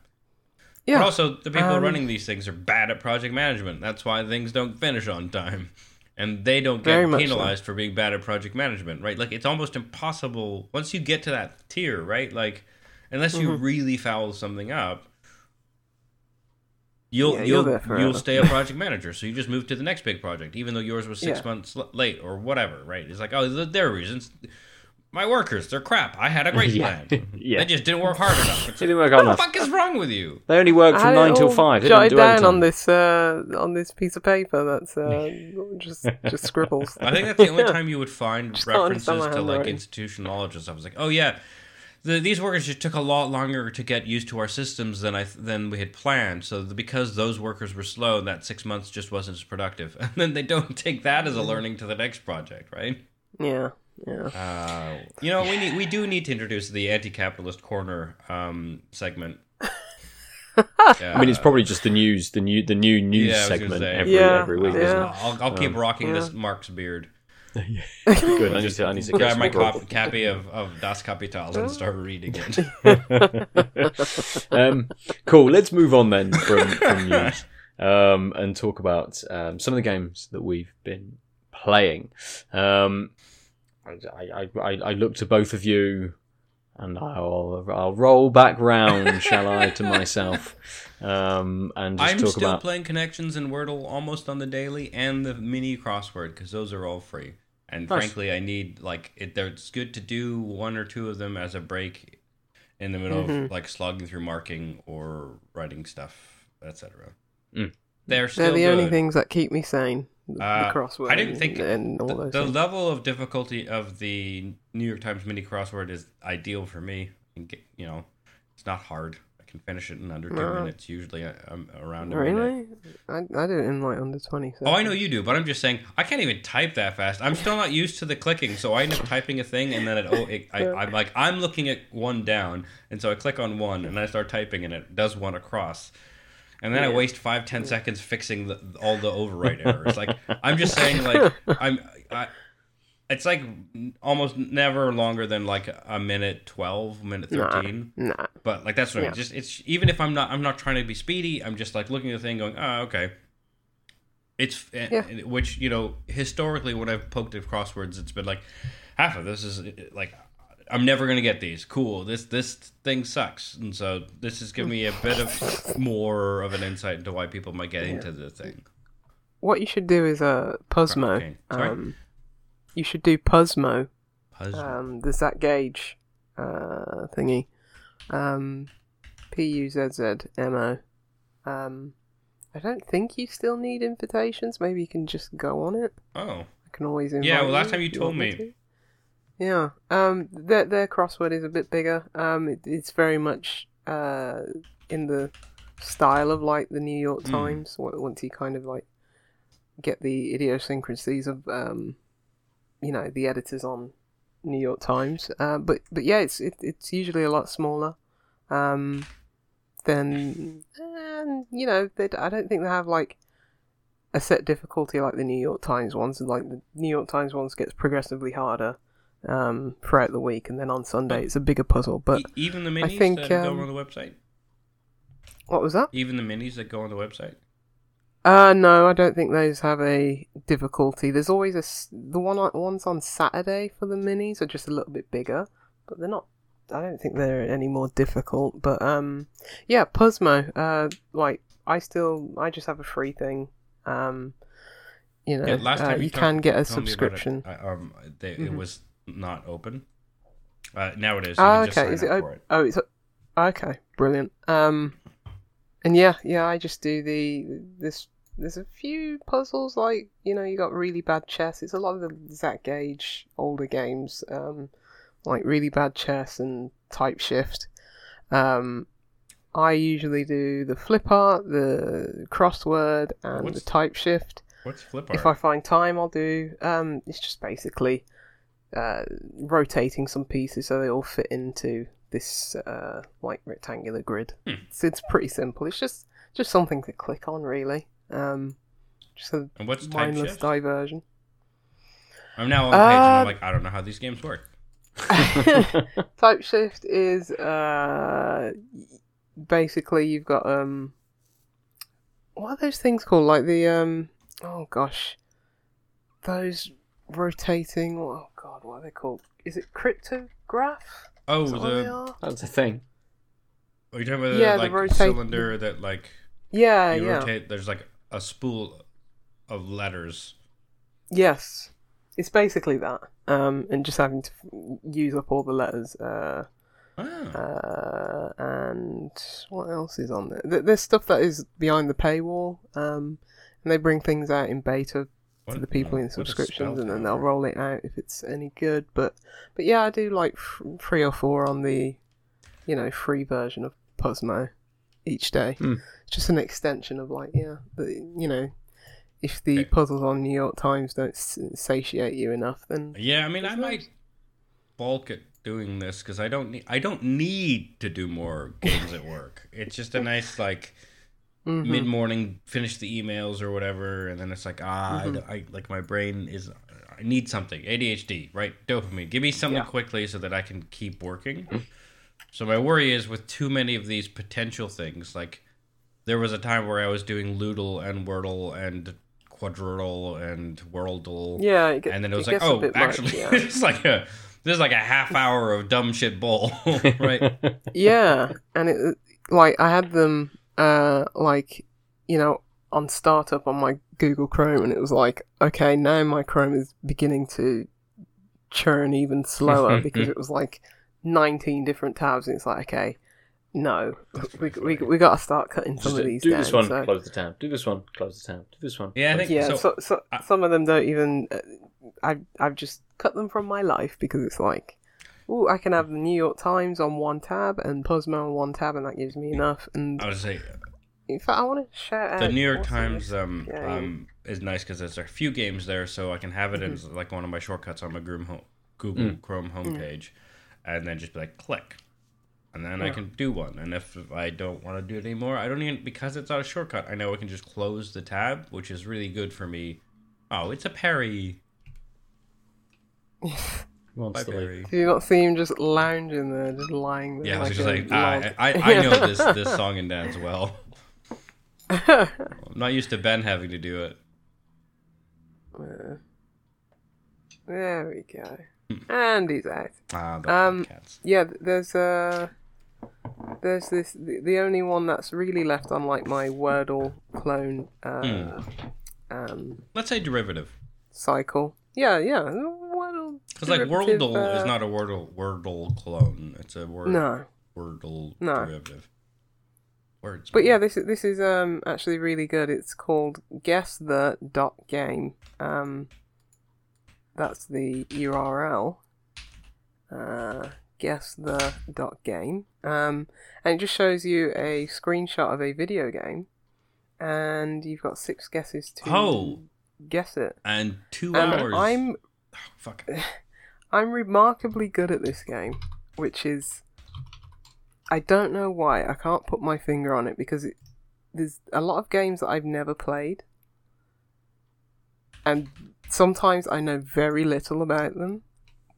yeah But also, the people Um, running these things are bad at project management. That's why things don't finish on time. And they don't get much so. penalized for being bad at project management, right? Like, it's almost impossible once you get to that tier, right? Like, unless you Mm-hmm. really foul something up, you'll Yeah, you're you'll you'll stay a project manager. So you just move to the next big project, even though yours was six Yeah. months late or whatever, right? It's like, oh, there are reasons. My workers, they're crap. I had a great Yeah. plan. Yeah. They just didn't work hard enough. It's didn't work what enough. the fuck is wrong with you? They only work I from nine till five. They don't jotted do down overtime. on this uh, on this piece of paper. That's uh, just just scribbles. I think that's the only time you would find Just references to like handwriting. institutional knowledge and stuff. It's like, oh yeah, the, these workers just took a lot longer to get used to our systems than I than we had planned. So the, because those workers were slow, that six months just wasn't as productive. And then they don't take that as a learning to the next project, right? Yeah, yeah. Uh, you know, we need we do need to introduce the anti-capitalist corner um, segment. I mean, it's probably just the news, the new, the new news Yeah, I was gonna segment say. every Yeah, every week. yeah. Isn't it? I'll, I'll keep rocking this yeah. Marx's beard. Good. I need to, I need to grab my some cop- copy of, of Das Kapital and start reading it. um, cool. Let's move on then from, from news um, and talk about um, some of the games that we've been playing. Um, I, I, I, look to both of you, and I'll I'll roll back round, shall I, to myself, um, and just I'm talk still about. playing Connections and Wordle almost on the daily and the mini crossword because those are all free. And Nice. frankly, I need like it. It's good to do one or two of them as a break in the middle Mm-hmm. of like slogging through marking or writing stuff, etc. Mm. They're still They're the only things that keep me sane. The, Uh, the crossword. I didn't think and all the, the level of difficulty of the New York Times mini crossword is ideal for me. You get- You know, it's not hard. I can finish it in under two minutes. Usually, I- I'm around a minute. Really? I, I did it in like under twenty. Oh, I know you do, but I'm just saying I can't even type that fast. I'm still not used to the clicking, so I end up typing a thing, and then it, oh, it, I, I'm like I'm looking at one down, and so I click on one, and I start typing, and it does one across, and then I waste five ten seconds fixing the, all the overwrite errors. Like I'm just saying, like I'm I, it's like almost never longer than like a minute 12 minute 13 Nah. but like that's what I mean. just it's even if i'm not i'm not trying to be speedy i'm just like looking at the thing going oh okay it's eh, Yeah. which you know historically when i've poked at crosswords it's been like half of this is eh, like i'm never going to get these cool this this thing sucks and so this is giving me a bit of more of an insight into why people might get into the thing What you should do is uh, Puzzmo. Okay. Sorry? Um, you should do Puzzmo. Puzzle. Um, the Zach Gage uh, thingy. Um, P U Z Z M O. Um, I don't think you still need invitations. Maybe you can just go on it. oh I can always invite. You. Yeah, well, last you time you told me. to. Yeah. Um, their their crossword is a bit bigger. Um, it, it's very much uh in the style of like the New York Hmm. Times. Once you kind of like get the idiosyncrasies of um, you know, the editors on New York Times. Uh, but but yeah, it's it, it's usually a lot smaller. Um, than and you know, they, I don't think they have like a set difficulty like the New York Times ones. Like the New York Times ones gets progressively harder um, throughout the week, and then on Sunday it's a bigger puzzle. But E- even the minis think, that go um, on the website what was that? even the minis that go on the website Uh no, I don't think those have a difficulty. There's always a the one on, ones on Saturday for the minis are just a little bit bigger, but they're not. I don't think they're any more difficult. But um, yeah, Puzzmo. Uh, like I still I just have a free thing. Um, you know, Yeah, last uh, time you can get a me about it, subscription. I- um, they, it Mhm. was not open. Uh, now it is. You Oh, okay. Is it? up op- it. Oh, it's okay. Brilliant. Um, and yeah, yeah, I just do the this. There's a few puzzles like you know you got really bad chess. It's a lot of the Zach Gage older games, um, like really bad chess and type shift. Um, I usually do the flip art, the crossword, and What's- the type shift. What's flip art? If? I find time, I'll do. Um, it's just basically uh, rotating some pieces so they all fit into this uh, like rectangular grid. Hmm. It's, it's pretty simple. It's just just something to click on, really. Um, just a and what's type mindless shift? diversion. I'm now on the page and I'm Uh, like, I don't know how these games work. type shift is uh, basically you've got um, what are those things called? Like the um, oh gosh, those rotating. Oh god, what are they called? Is it cryptograph? Oh, Is that what they the are? That's a thing. are you talking about Yeah, the the like rotate- cylinder that like Yeah, you yeah. rotate? There's like a spool of letters. Yes, it's basically that. Um, and just having to f- use up all the letters. Uh, Ah, uh, and what else is on there? Th- There's stuff that is behind the paywall. Um, and they bring things out in beta what- to the people in subscriptions, and then they'll roll it out if it's any good. But but yeah, I do like f- three or four on the you know free version of Puzzmo each day. Hmm. It's just an extension of like yeah, the, you know. If the Okay. puzzles on New York Times don't satiate you enough, then Yeah, I mean, I might nice. bulk at doing this because I don't need. I don't need to do more games at work. It's just a nice like Mhm. mid morning, finish the emails or whatever, and then it's like ah, Mm-hmm. I, I like my brain is. I need something. ADHD, right? Dopamine. Give me something Yeah. Mm-hmm. quickly so that I can keep working. So my worry is with too many of these potential things. Like there was a time where I was doing Loodle and Wordle and Quadrille and Worldle yeah, get, and then it was like, oh, bit much, actually, yeah. it's like a this is like a half hour of dumb shit bull, right? yeah, and it like I had them uh like you know on startup on my Google Chrome, and it was like okay, now my Chrome is beginning to churn even slower because it was like nineteen different tabs, and it's like okay, no, we we, we got to start cutting some Just of these do down. this one, so- close the tab. Do this one, close the tab. Do this one. Yeah, I think- yeah, So, so, so, I- some of them don't even. Uh, I've I've just cut them from my life because it's like, oh, I can have the New York Times on one tab and Puzzmo on one tab, and that gives me enough. And I would say in fact, I want to shout out the New York Times this? um, Yeah, um is nice because there's a few games there, so I can have it as like one of my shortcuts on my Groom ho- Google Chrome homepage, and then just be like click, and then I can do one. And if I don't want to do it anymore, I don't even because it's not a shortcut. I know I can just close the tab, which is really good for me. Oh, it's a Barry. He wants Bye, to leave. Barry. Do you not see him just lounging there, just lying there? Yeah, I was like just like. I, I, I know this this song and dance well. I'm not used to Ben having to do it. Uh, there we go. And he's out. Ah, the Um. Yeah, th- there's uh there's this the, the only one that's really left on like my Wordle clone uh, Hmm. um Let's say derivative. cycle. Yeah, yeah. Because like Wordle is uh, not a Wordle Wordle clone. It's a word No, Wordle No. derivative. Words. but yeah, this is this is um actually really good. It's called Guess the dot game. Um, that's the URL. Uh, guess the dot game. Um, and it just shows you a screenshot of a video game, and you've got six guesses to Oh. guess it. and two And hours. I'm Oh, fuck. I'm remarkably good at this game, which is I don't know why. I can't put my finger on it because it, there's a lot of games that I've never played, and sometimes I know very little about them.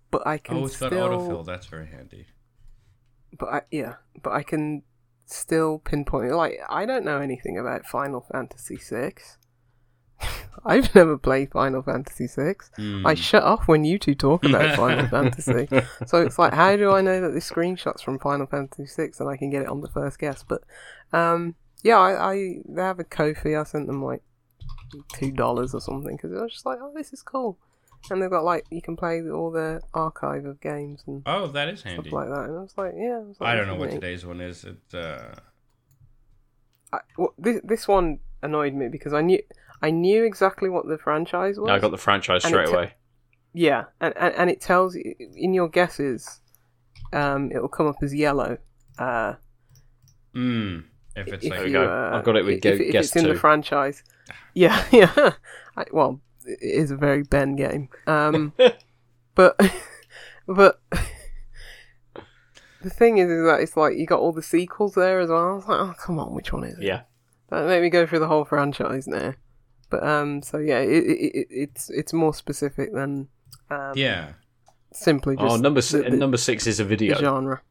But I can Oh, it's got autofill. That's very handy. but I, yeah, but I can still pinpoint. Like I don't know anything about Final Fantasy VI. I've never played Final Fantasy VI. Hmm. I shut off when you two talk about Final Fantasy. So it's like, how do I know that this screenshot's from Final Fantasy VI and I can get it on the first guess? But um, yeah, I, I they have a Ko-fi. I sent them like two dollars or something because I was just like, oh, this is cool. And they've got like you can play all the archive of games and Oh, that is handy. like that. And I was like, yeah. I, was like, I don't know what neat. today's one is. It. Uh, I, well, this, this one annoyed me because I knew I knew exactly what the franchise was. I got the franchise straight it t- away. Yeah, and, and, and it tells you in your guesses, um, it will come up as yellow. Uh, mm, if it's if like you, uh, I've got it with if, go- if it's in the franchise. Yeah, yeah. I, well, it is a very Ben game. Um, but but the thing is, is that it's like you got all the sequels there as well. I was like, oh come on, which one is it? Yeah. Don't make me go through the whole franchise now. But um, so yeah, it, it, it, it's it's more specific than um, yeah. simply just Oh, number s- the, the- number six is a video. genre.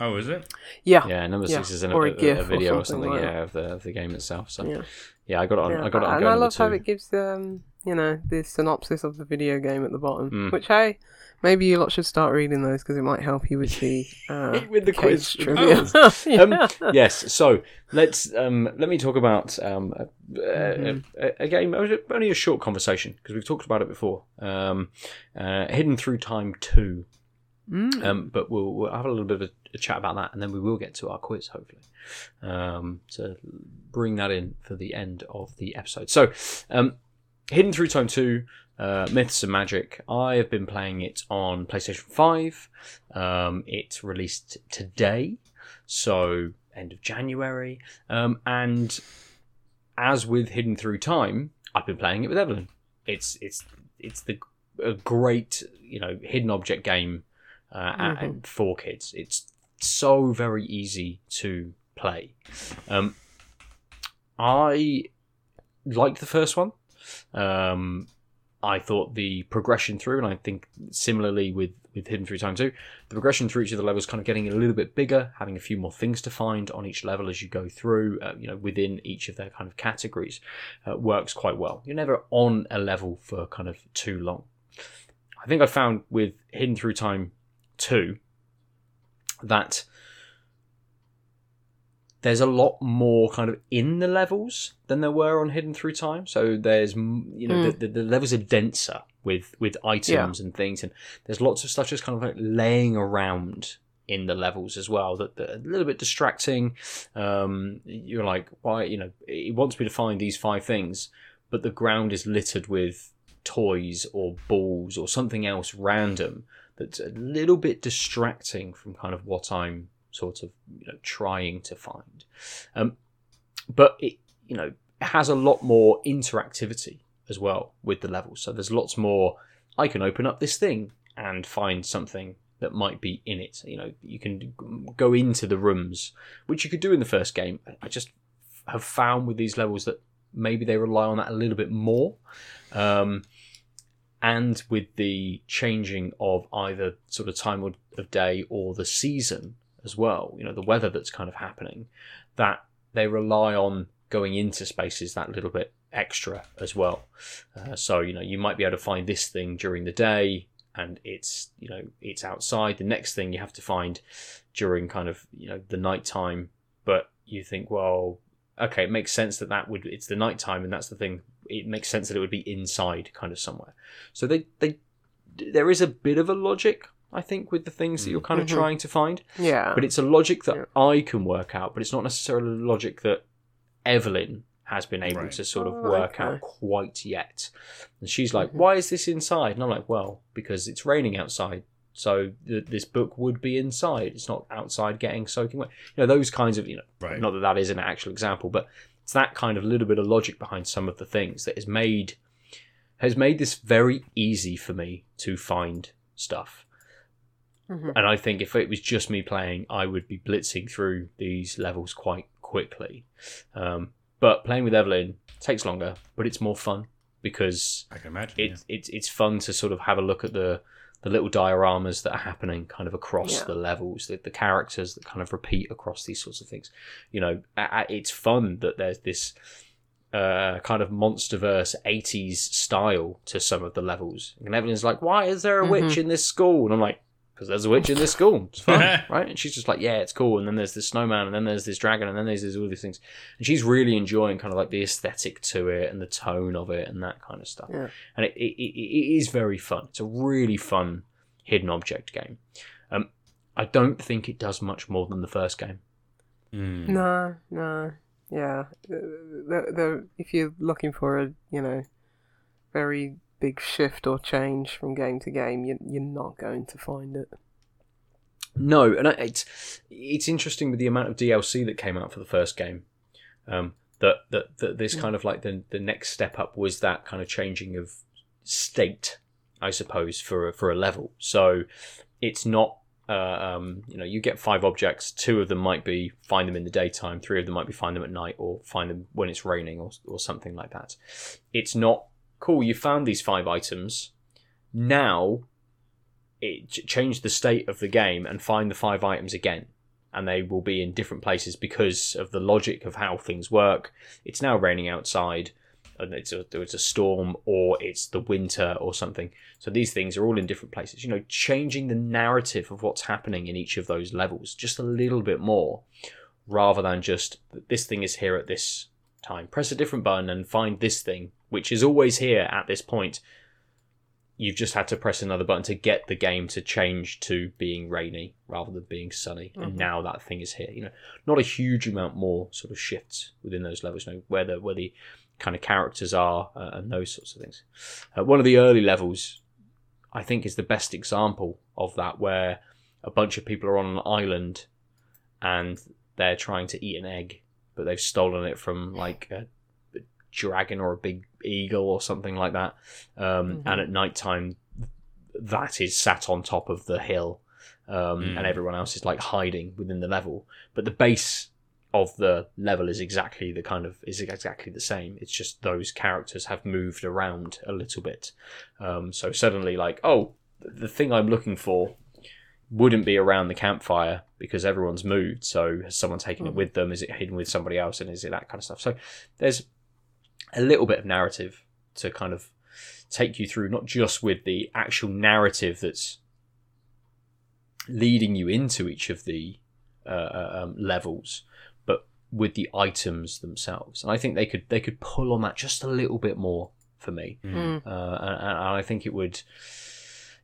Oh, is it? Yeah, Yeah, number Yeah, six is in a, a a, GIF or video or something something. like yeah, of the of the game itself. So yeah, yeah. I got it on. yeah. I got it on. and I number love how it gives um, you know, the synopsis of the video game at the bottom. Mm. Which hey, maybe you lot should start reading those because it might help you with the uh, With the quiz. trivia. Um, yes. So let's um, let me talk about um, a, Mm-hmm. a, a, a game. Only a short conversation because we've talked about it before. Um, uh, Hidden through time two. Mm. Um, but we'll, we'll have a little bit of a, a chat about that, and then we will get to our quiz, hopefully, um, to bring that in for the end of the episode. So, um, Hidden Through Time 2, uh, Myths and Magic. I have been playing it on PlayStation 5. Um, released today, so end of January. Um, and as with Hidden Through Time, I've been playing it with Evelyn. It's it's it's the a great you know hidden object game uh, Mhm. and for kids. It's so very easy to play. Um, I liked the first one. Um, I thought the progression through, and I think similarly with with Hidden Through Time 2, the progression through each of the levels kind of getting a little bit bigger, having a few more things to find on each level as you go through, uh, you know, within each of their kind of categories, uh, works quite well. You're never on a level for kind of too long. I think I found with Hidden Through Time 2 that there's a lot more kind of in the levels than there were on Hidden Through Time. So there's, you know, the, the, the levels are denser with with items and things, and there's lots of stuff just kind of like laying around in the levels as well that, that are a little bit distracting. Um, you're like, why? You know, it wants me to find these five things, but the ground is littered with toys or balls or something else random that's a little bit distracting from kind of what I'm sort of you know trying to find. Um, but it you know has a lot more interactivity as well with the levels. So there's lots more. I can open up this thing and find something that might be in it. You know, you can go into the rooms, which you could do in the first game. I just have found with these levels that maybe they rely on that a little bit more. Um, and with the changing of either sort of time of day or the season as well, you know, the weather that's kind of happening, that they rely on going into spaces that little bit extra as well. Uh, so you know, you might be able to find this thing during the day, and it's you know it's outside. The next thing you have to find during kind of you know the nighttime, but you think, well, okay, it makes sense that that would it's the nighttime, and that's the thing. It makes sense that it would be inside, kind of somewhere. So they they there is a bit of a logic, I think, with the things that you're kind of Mhm. trying to find, Yeah. but it's a logic that Yeah. I can work out, but it's not necessarily a logic that Evelyn has been able Right. to sort of Oh, work okay. out quite yet. And she's like, Mhm. "Why is this inside?" And I'm like, "Well, because it's raining outside." So th- this book would be inside. It's not outside getting soaking wet. You know those kinds of you know Right. not that that is an actual example, but it's that kind of little bit of logic behind some of the things that has made has made this very easy for me to find stuff. Mhm. And I think if it was just me playing, I would be blitzing through these levels quite quickly. Um, but playing with Evelyn takes longer, but it's more fun because I can imagine. it's it's it's fun to sort of have a look at the the little dioramas that are happening kind of across Yeah. the levels, the, the characters that kind of repeat across these sorts of things. You know, it's fun that there's this uh, kind of monsterverse 80s style to some of the levels. And Evelyn's like, why is there a witch in this school? And I'm like, because there's a witch in this school. It's fun, right? And she's just like, yeah, it's cool. And then there's this snowman, and then there's this dragon, and then there's, there's all these things. And she's really enjoying kind of like the aesthetic to it and the tone of it and that kind of stuff. Yeah. And it, it, it, it is very fun. It's a really fun hidden object game. Um, I don't think it does much more than the first game. Mm. No, no, yeah. The, the, the, if you're looking for a, you know, very big shift or change from game to game, you, you're not going to find it. No, and it's it's interesting with the amount of DLC that came out for the first game. Um, that that that this kind of like the the next step up was that kind of changing of state, I suppose, for a, for a level. So it's not. Uh, um, you know, you get five objects. Two of them might be find them in the daytime. Three of them might be find them at night, or find them when it's raining, or or something like that. It's not cool. You found these five items. Now it ch- change the state of the game and find the five items again. And they will be in different places because of the logic of how things work. It's now raining outside and it's a, it's a storm or it's the winter or something. So these things are all in different places. You know changing the narrative of what's happening in each of those levels just a little bit more rather than just this thing is here at this time. Press a different button and find this thing which is always here at this point you've just had to press another button to get the game to change to being rainy rather than being sunny and Mhm. now that thing is here you know not a huge amount more sort of shifts within those levels you know where the where the kind of characters are uh, and those sorts of things uh, one of the early levels i think is the best example of that where a bunch of people are on an island and they're trying to eat an egg but they've stolen it from like a dragon or a big eagle or something like that. Um, Mhm. and at night time that is sat on top of the hill um, Mm. and everyone else is like hiding within the level. But the base of the level is exactly the kind of is exactly the same. It's just those characters have moved around a little bit. Um, so suddenly like oh the thing i'm looking for wouldn't be around the campfire because everyone's moved. So has someone taken it Mhm. with them? Is it hidden with somebody else? And is it that kind of stuff? So there's a little bit of narrative to kind of take you through, not just with the actual narrative that's leading you into each of the uh, uh, um, levels, but with the items themselves. And I think they could they could pull on that just a little bit more for me, Mm. uh, and, and I think it would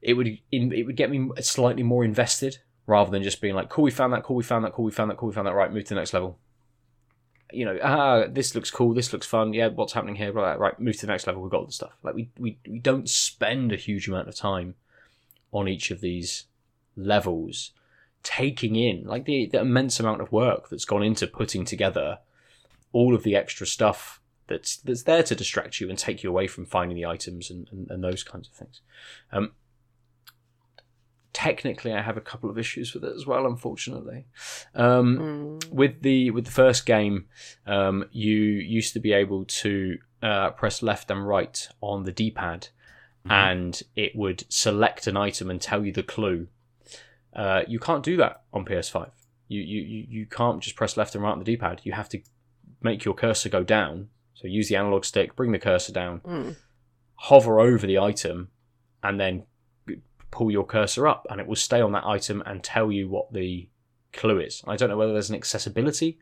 it would it would get me slightly more invested rather than just being like, cool, we found that, cool, we found that, cool, we found that, cool, we found that. Right, move to the next level you know, ah, this looks cool, this looks fun. Yeah, what's happening here? Right, right, move to the next level. We've got all the stuff. Like we, we, we don't spend a huge amount of time on each of these levels, taking in like the, the immense amount of work that's gone into putting together all of the extra stuff that's that's there to distract you and take you away from finding the items and, and, and those kinds of things. Um, technically, I have a couple of issues with it as well, unfortunately. Um, Mm. with the with the first game, um, you used to be able to uh, press left and right on the D pad, and it would select an item and tell you the clue. Uh, you can't do that on PS5. You, you you you can't just press left and right on the D-pad. You have to make your cursor go down. So use the analog stick, bring the cursor down, Mm. hover over the item, and then pull your cursor up, and it will stay on that item and tell you what the clue is. I don't know whether there's an accessibility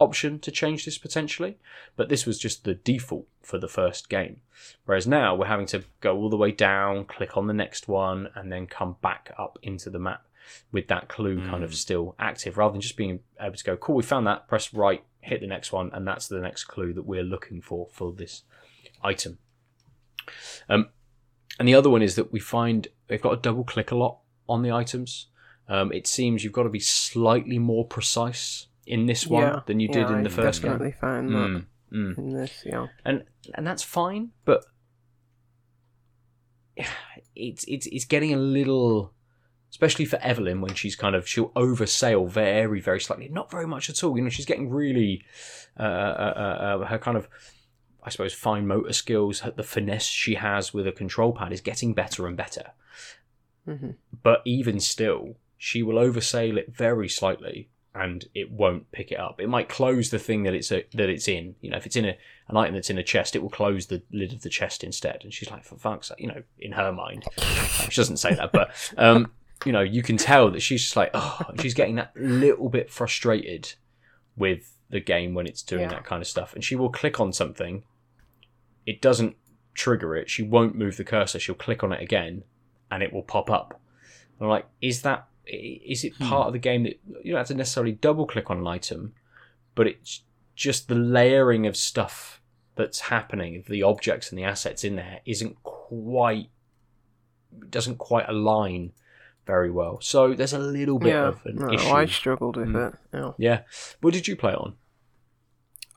option to change this potentially, but this was just the default for the first game. Whereas now we're having to go all the way down, click on the next one, and then come back up into the map with that clue kind of still active, rather than just being able to go, cool, we found that, press right, hit the next one, and that's the next clue that we're looking for for this item. Um, and the other one is that we find they've got to double click a lot on the items. Um, it seems you've got to be slightly more precise in this one yeah. than you did Yeah, in the I first game. definitely found Mm, that mm. in this. Yeah. and and that's fine, but it's it's it's getting a little, especially for Evelyn when she's kind of she'll oversail very very slightly, not very much at all. You know, she's getting really uh, uh, uh, uh, her kind of. I suppose fine motor skills, the finesse she has with a control pad is getting better and better. hmm But even still, she will oversail it very slightly, and it won't pick it up. It might close the thing that it's a, that it's in. You know, if it's in a an item that's in a chest, it will close the lid of the chest instead. And she's like, for fuck's sake, you know, in her mind, she doesn't say that, but um, you know, you can tell that she's just like, oh, she's getting that little bit frustrated with the game when it's doing Yeah. that kind of stuff, and she will click on something. It doesn't trigger it. She won't move the cursor. She'll click on it again, and it will pop up. I'm like, is that is it part of the game that you don't have to necessarily double click on an item, but it's just the layering of stuff that's happening, the objects and the assets in there isn't quite doesn't quite align very well. So there's a little bit Yeah. of an No, issue. I struggled with Mm. it. Yeah. Yeah. What did you play on?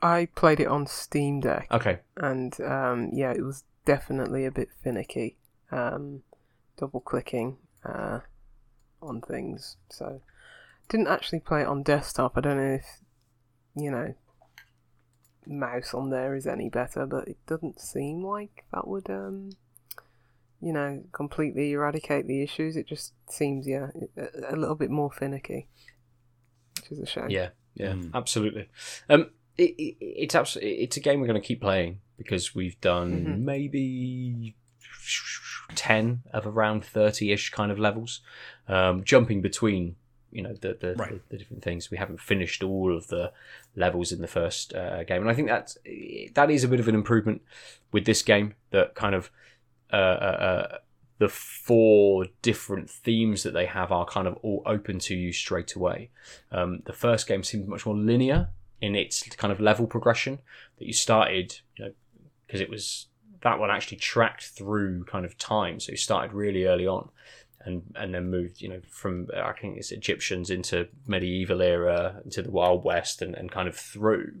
I played it on Steam Deck, Okay. and um, yeah, it was definitely a bit finicky. Um, double clicking uh, on things. So didn't actually play it on desktop. I don't know if you know mouse on there is any better, but it doesn't seem like that would um, you know completely eradicate the issues. It just seems yeah a, a little bit more finicky, which is a shame. Yeah. Yeah. Mm. Absolutely. Um, it, it, it's absolutely it's a game we're going to keep playing because we've done Mhm. maybe 10 of around 30-ish kind of levels um, jumping between you know the the, Right. the the different things we haven't finished all of the levels in the first uh, game and i think that's that is a bit of an improvement with this game that kind of uh, uh, uh, the four different themes that they have are kind of all open to you straight away um, the first game seemed much more linear in its kind of level progression that you started you know because it was that one actually tracked through kind of time. So you started really early on and and then moved you know from i think it's egyptians into medieval era into the wild west and, and kind of through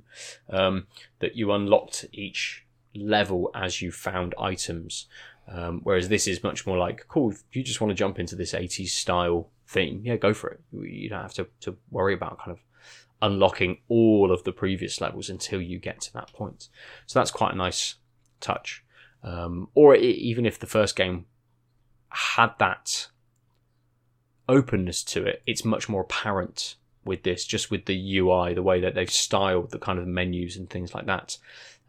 um, that you unlocked each level as you found items. Um, whereas this is much more like cool if you just want to jump into this 80s style theme yeah go for it. You don't have to, to worry about kind of unlocking all of the previous levels until you get to that point so that's quite a nice touch um, or i even if the first game had that openness to it, it's much more apparent with this, just with the UI, the way that they've styled the kind of menus and things like that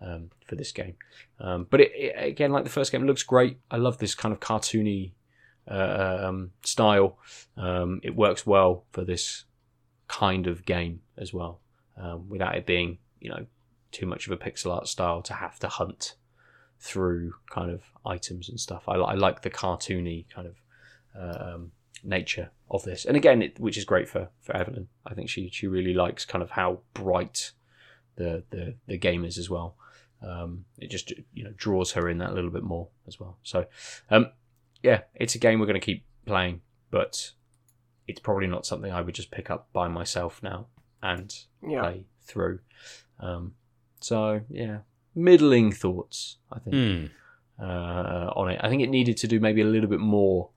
um, for this game. Um, but it, it, again, like the first game, it looks great. I love this kind of cartoony uh, um, style. Um, it works well for this kind of game as well, um, without it being, you know, too much of a pixel art style to have to hunt through kind of items and stuff. I, I like the cartoony kind of um, nature of this, and again, it, which is great for for Evelyn. I think she she really likes kind of how bright the the the game is as well. Um, it just you know draws her in that a little bit more as well. So, um, yeah, it's a game we're going to keep playing, but it's probably not something I would just pick up by myself now and Yeah. play through. Um, so yeah, middling thoughts. I think Hmm. uh, on it. I think it needed to do maybe a little bit more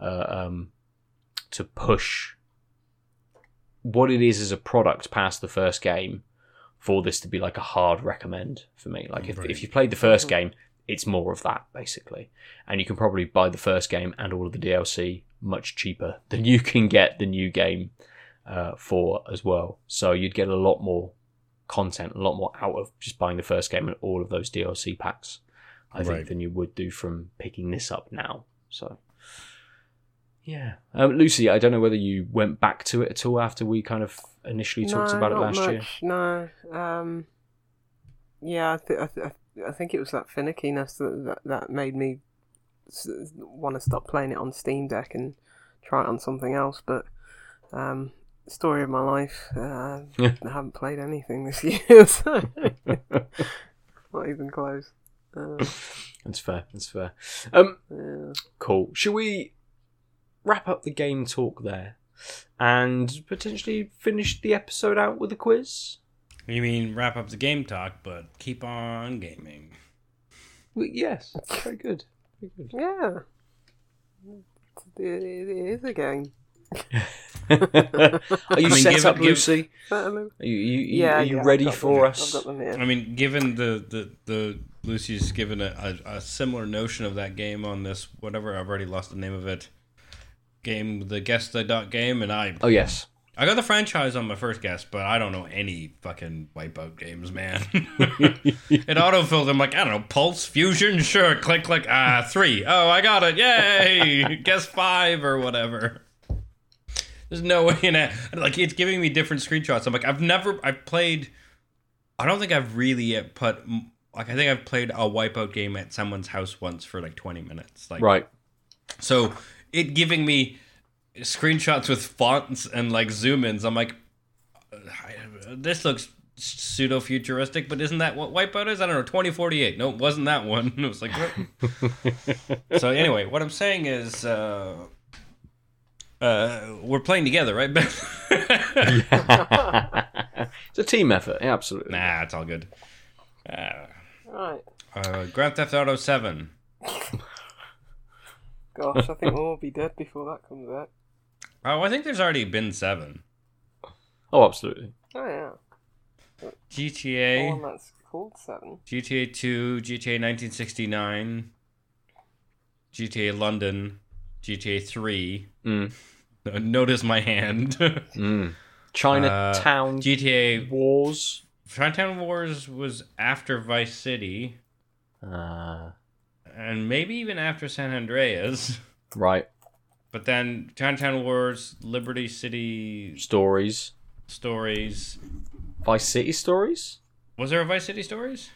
uh, um, to push what it is as a product past the first game for this to be like a hard recommend for me. Like if, Right. if you played the 1st game, it's more of that basically, and you can probably buy the first game and all of the DLC much cheaper than you can get the new game uh, for as well. So you'd get a lot more content, a lot more out of just buying the first game and all of those DLC packs. I think Right. than you would do from picking this up now. So. Yeah, um, Lucy. I don't know whether you went back to it at all after we kind of initially talked no, about it not last year. No. Um, yeah, I, th- I, th- I think it was that finickiness that that, that made me want to stop playing it on Steam Deck and try it on something else. But um, story of my life. Uh, Yeah. I haven't played anything this year, so not even close. Uh, That's fair. That's fair. Um, yeah. cool. Should we wrap up the game talk there and potentially finish the episode out with a quiz? You mean wrap up the game talk, but keep on gaming. Well, yes. Very good. Very good. Yeah. It, it is a game. Are you I mean, set give up, give- Lucy? Um, are you, you, you- Yeah, are you yeah, ready for them. us? I've them here. I mean, given the the, the Lucy's given a, a, a similar notion of that game on this whatever I've already lost the name of it game, the guess the dot game, and I Oh yes. I got the franchise on my first guess, but I don't know any fucking Wipeout games, man. it autofilled. I'm like, I don't know, Pulse, Fusion, sure, click, click, ah, three. Oh, I got it, yay! guess five or whatever. There's no way in it. Like, it's giving me different screenshots. I'm like, I've never, I've played, I don't think I've really yet put, like, I think I've played a Wipeout game at someone's house once for like 20 minutes. Like, Right. so it giving me screenshots with fonts and like zoom ins. I'm like, this looks pseudo futuristic, but isn't that what Wipeout is? I don't know. 2048. No, it wasn't that one. It was like, what? so anyway, what I'm saying is, uh, uh, we're playing together, right? Ben? it's a team effort. Yeah, absolutely. nah, it's all good. Uh, Right. uh, Grand Theft Auto 7. Gosh, I think we'll all be dead before that comes out. Oh, I think there's already been seven. Oh, absolutely. Oh yeah. GTA. one that's called Seven. GTA 2, GTA 1969, GTA London, GTA 3. Mm. Uh, Notice my hand. Mm. Chinatown GTA Wars. Chinatown Wars was after Vice City, Uh, and maybe even after San Andreas. right. But then Chinatown Wars, Liberty City Stories. Stories. Vice City Stories. Was there a Vice City Stories?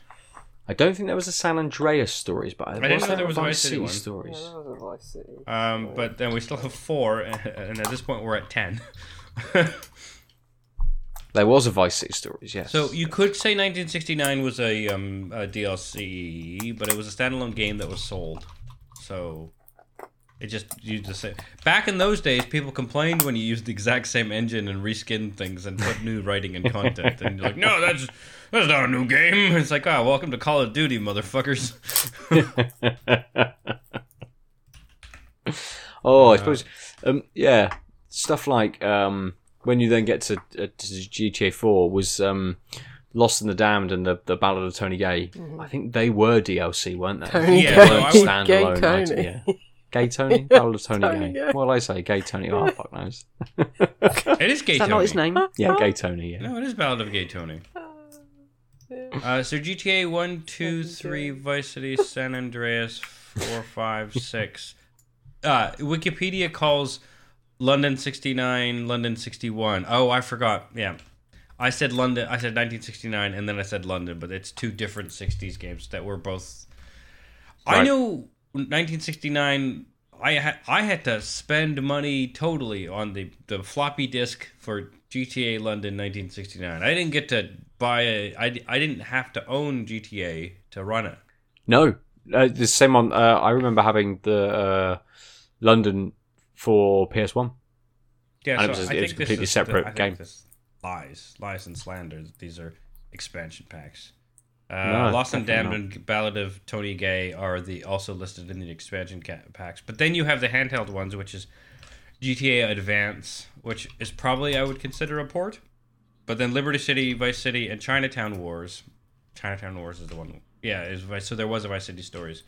I don't think there was a San Andreas Stories, but I didn't know there there was a Vice Vice City City one. Yeah, Stories. that was a Vice City. Um, but then we still have four, and at this point we're at ten. There was a Vice City Stories, yes. So you could say 1969 was a, um, a DLC, but it was a standalone game that was sold. So it just used the same. Back in those days, people complained when you used the exact same engine and reskinned things and put new writing and content. And you're like, no, that's that's not a new game. It's like, oh, welcome to Call of Duty, motherfuckers. oh, I suppose, um, yeah, stuff like um, when you then get to, uh, to GTA Four was um, Lost in the Damned and the, the Ballad of Tony Gay. I think they were DLC, weren't they? Tony Yeah, They no, I would- standalone. Gay items, Tony. yeah. Gay Tony, Ballad of Tony, Tony Gay. Gay. What did I say? Gay Tony. Oh, fuck knows. It is Gay Is that Tony. not his name? Yeah, Gay Tony. Yeah. No, it is Ballad of Gay Tony. Uh, so GTA 1, 2, 3, Vice City, San Andreas, 4, 5, 6. Uh, Wikipedia calls London 69 London 61. Oh, I forgot. Yeah. I said London, I said 1969, and then I said London, but it's two different 60s games that were both. I Right. know 1969. I had I had to spend money totally on the, the floppy disk for GTA London 1969. I didn't get to buy a. I, I didn't have to own GTA to run it. No, uh, the same on. Uh, I remember having the uh, London for PS One. Yeah, And it was a- I it was think a this completely is separate think game. Lies, lies and slander. These are expansion packs. Uh, No, Lost and Damned and Ballad of Tony Gay are the also listed in the expansion ca- packs. But then you have the handheld ones, which is GTA Advance, which is probably I would consider a port. But then Liberty City, Vice City, and Chinatown Wars. Chinatown Wars is the one Yeah, is Vice, so there was a Vice City Stories.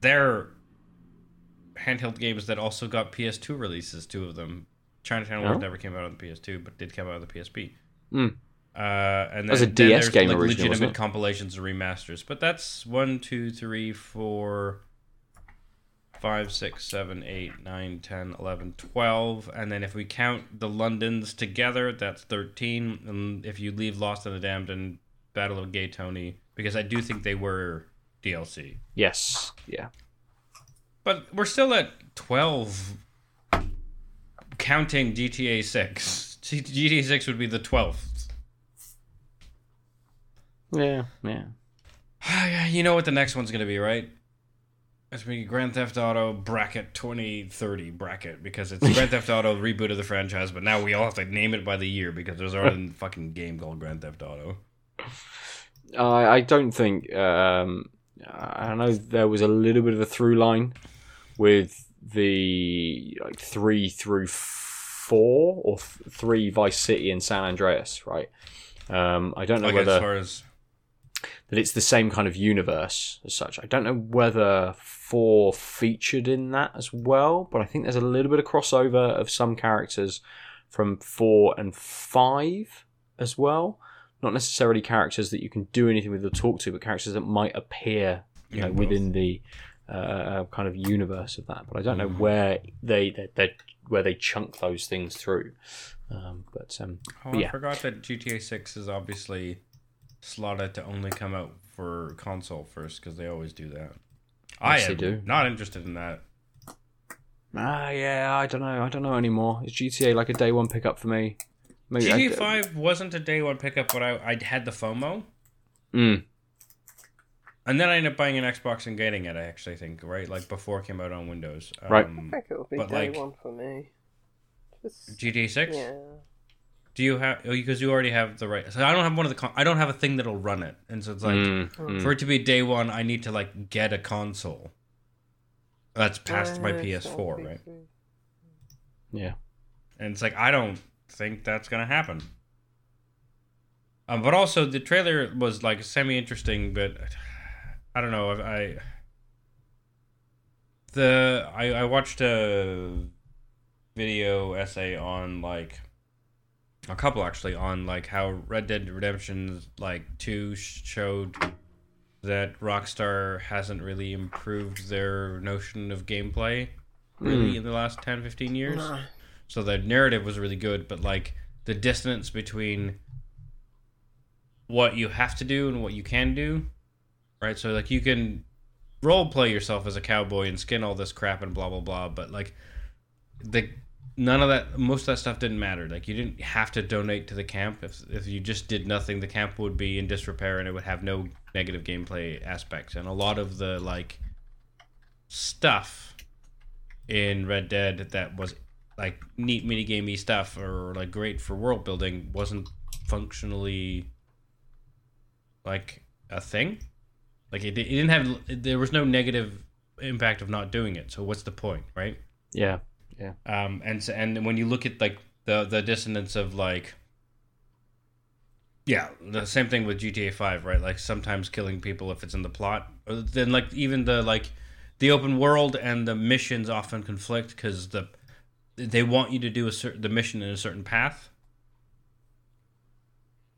They're handheld games that also got PS2 releases. Two of them. Chinatown Wars Oh. never came out on the PS2, but did come out on the PSP. Mm. Uh, and then, was a DS there's, game like originally, legitimate it? compilations and remasters. But that's one, two, three, four, five, six, seven, eight, nine, 10, 11, 12. And then if we count the Londons together, that's 13. And if you leave Lost in the Damned and Battle of Gay Tony, because I do think they were DLC. Yes. Yeah. But we're still at 12 counting GTA 6. GTA 6 would be the 12th. Yeah. Yeah. you know what the next one's going to be, right? It's going to be Grand Theft Auto bracket 2030 bracket because it's Grand Theft Auto reboot of the franchise, but now we all have to name it by the year because there's already a fucking game called Grand Theft Auto. I I don't think. Um, I know there was a little bit of a through line with the like three through four or th- three Vice City and San Andreas, right? Um, I don't know Like whether as far as that it's the same kind of universe as such. I don't know whether four featured in that as well, but I think there's a little bit of crossover of some characters from four and five as well. Not necessarily characters that you can do anything with or talk to, but characters that might appear, you Yeah, know, within the uh, kind of universe of that. But I don't know Mhm. where they, they, they where they chunk those things through. Um, but um, Oh, But I forgot that GTA 6 is obviously slotted to only come out for console first because they always do that. I Yes, they am do. not interested in that. ah, yeah, I don't know. I don't know anymore. Is GTA like a day one pickup for me? Maybe I- GTA 5 wasn't a day one pickup, but I, I had the FOMO. Mm. And then I ended up buying an Xbox and getting it, I actually think, right? Like before it came out on Windows. Right. Um, I think it'll be day like- one for me. Just, GTA 6? yeah. Do you have, oh, because you already have the right, so I don't have one of the, con- I don't have a thing that'll run it. And so it's like, Mm, mm. for it to be day one, I need to like get a console. That's past my Uh, it's PS4, not right? Yeah. And it's like I don't think that's gonna happen. Um, but also the trailer was like semi interesting, but I don't know. I, I the I, I watched a video essay on like a couple actually on like how Red Dead Redemption like two showed that Rockstar hasn't really improved their notion of gameplay really Mm. in the last 10 15 years. No. So the narrative was really good, but like the distance between what you have to do and what you can do, right? So like you can role play yourself as a cowboy and skin all this crap and blah blah blah, but like the none of that most of that stuff didn't matter. Like you didn't have to donate to the camp. If if you just did nothing, the camp would be in disrepair and it would have no negative gameplay aspects. And a lot of the like stuff in Red Dead that was like neat minigamey stuff or like great for world building wasn't functionally like a thing. Like it, it didn't have there was no negative impact of not doing it. So what's the point, right? Yeah. Um, and so, and when you look at like the the dissonance of like, yeah, the same thing with GTA Five, right? Like sometimes killing people if it's in the plot. Then like even the like the open world and the missions often conflict because the they want you to do a certain the mission in a certain path.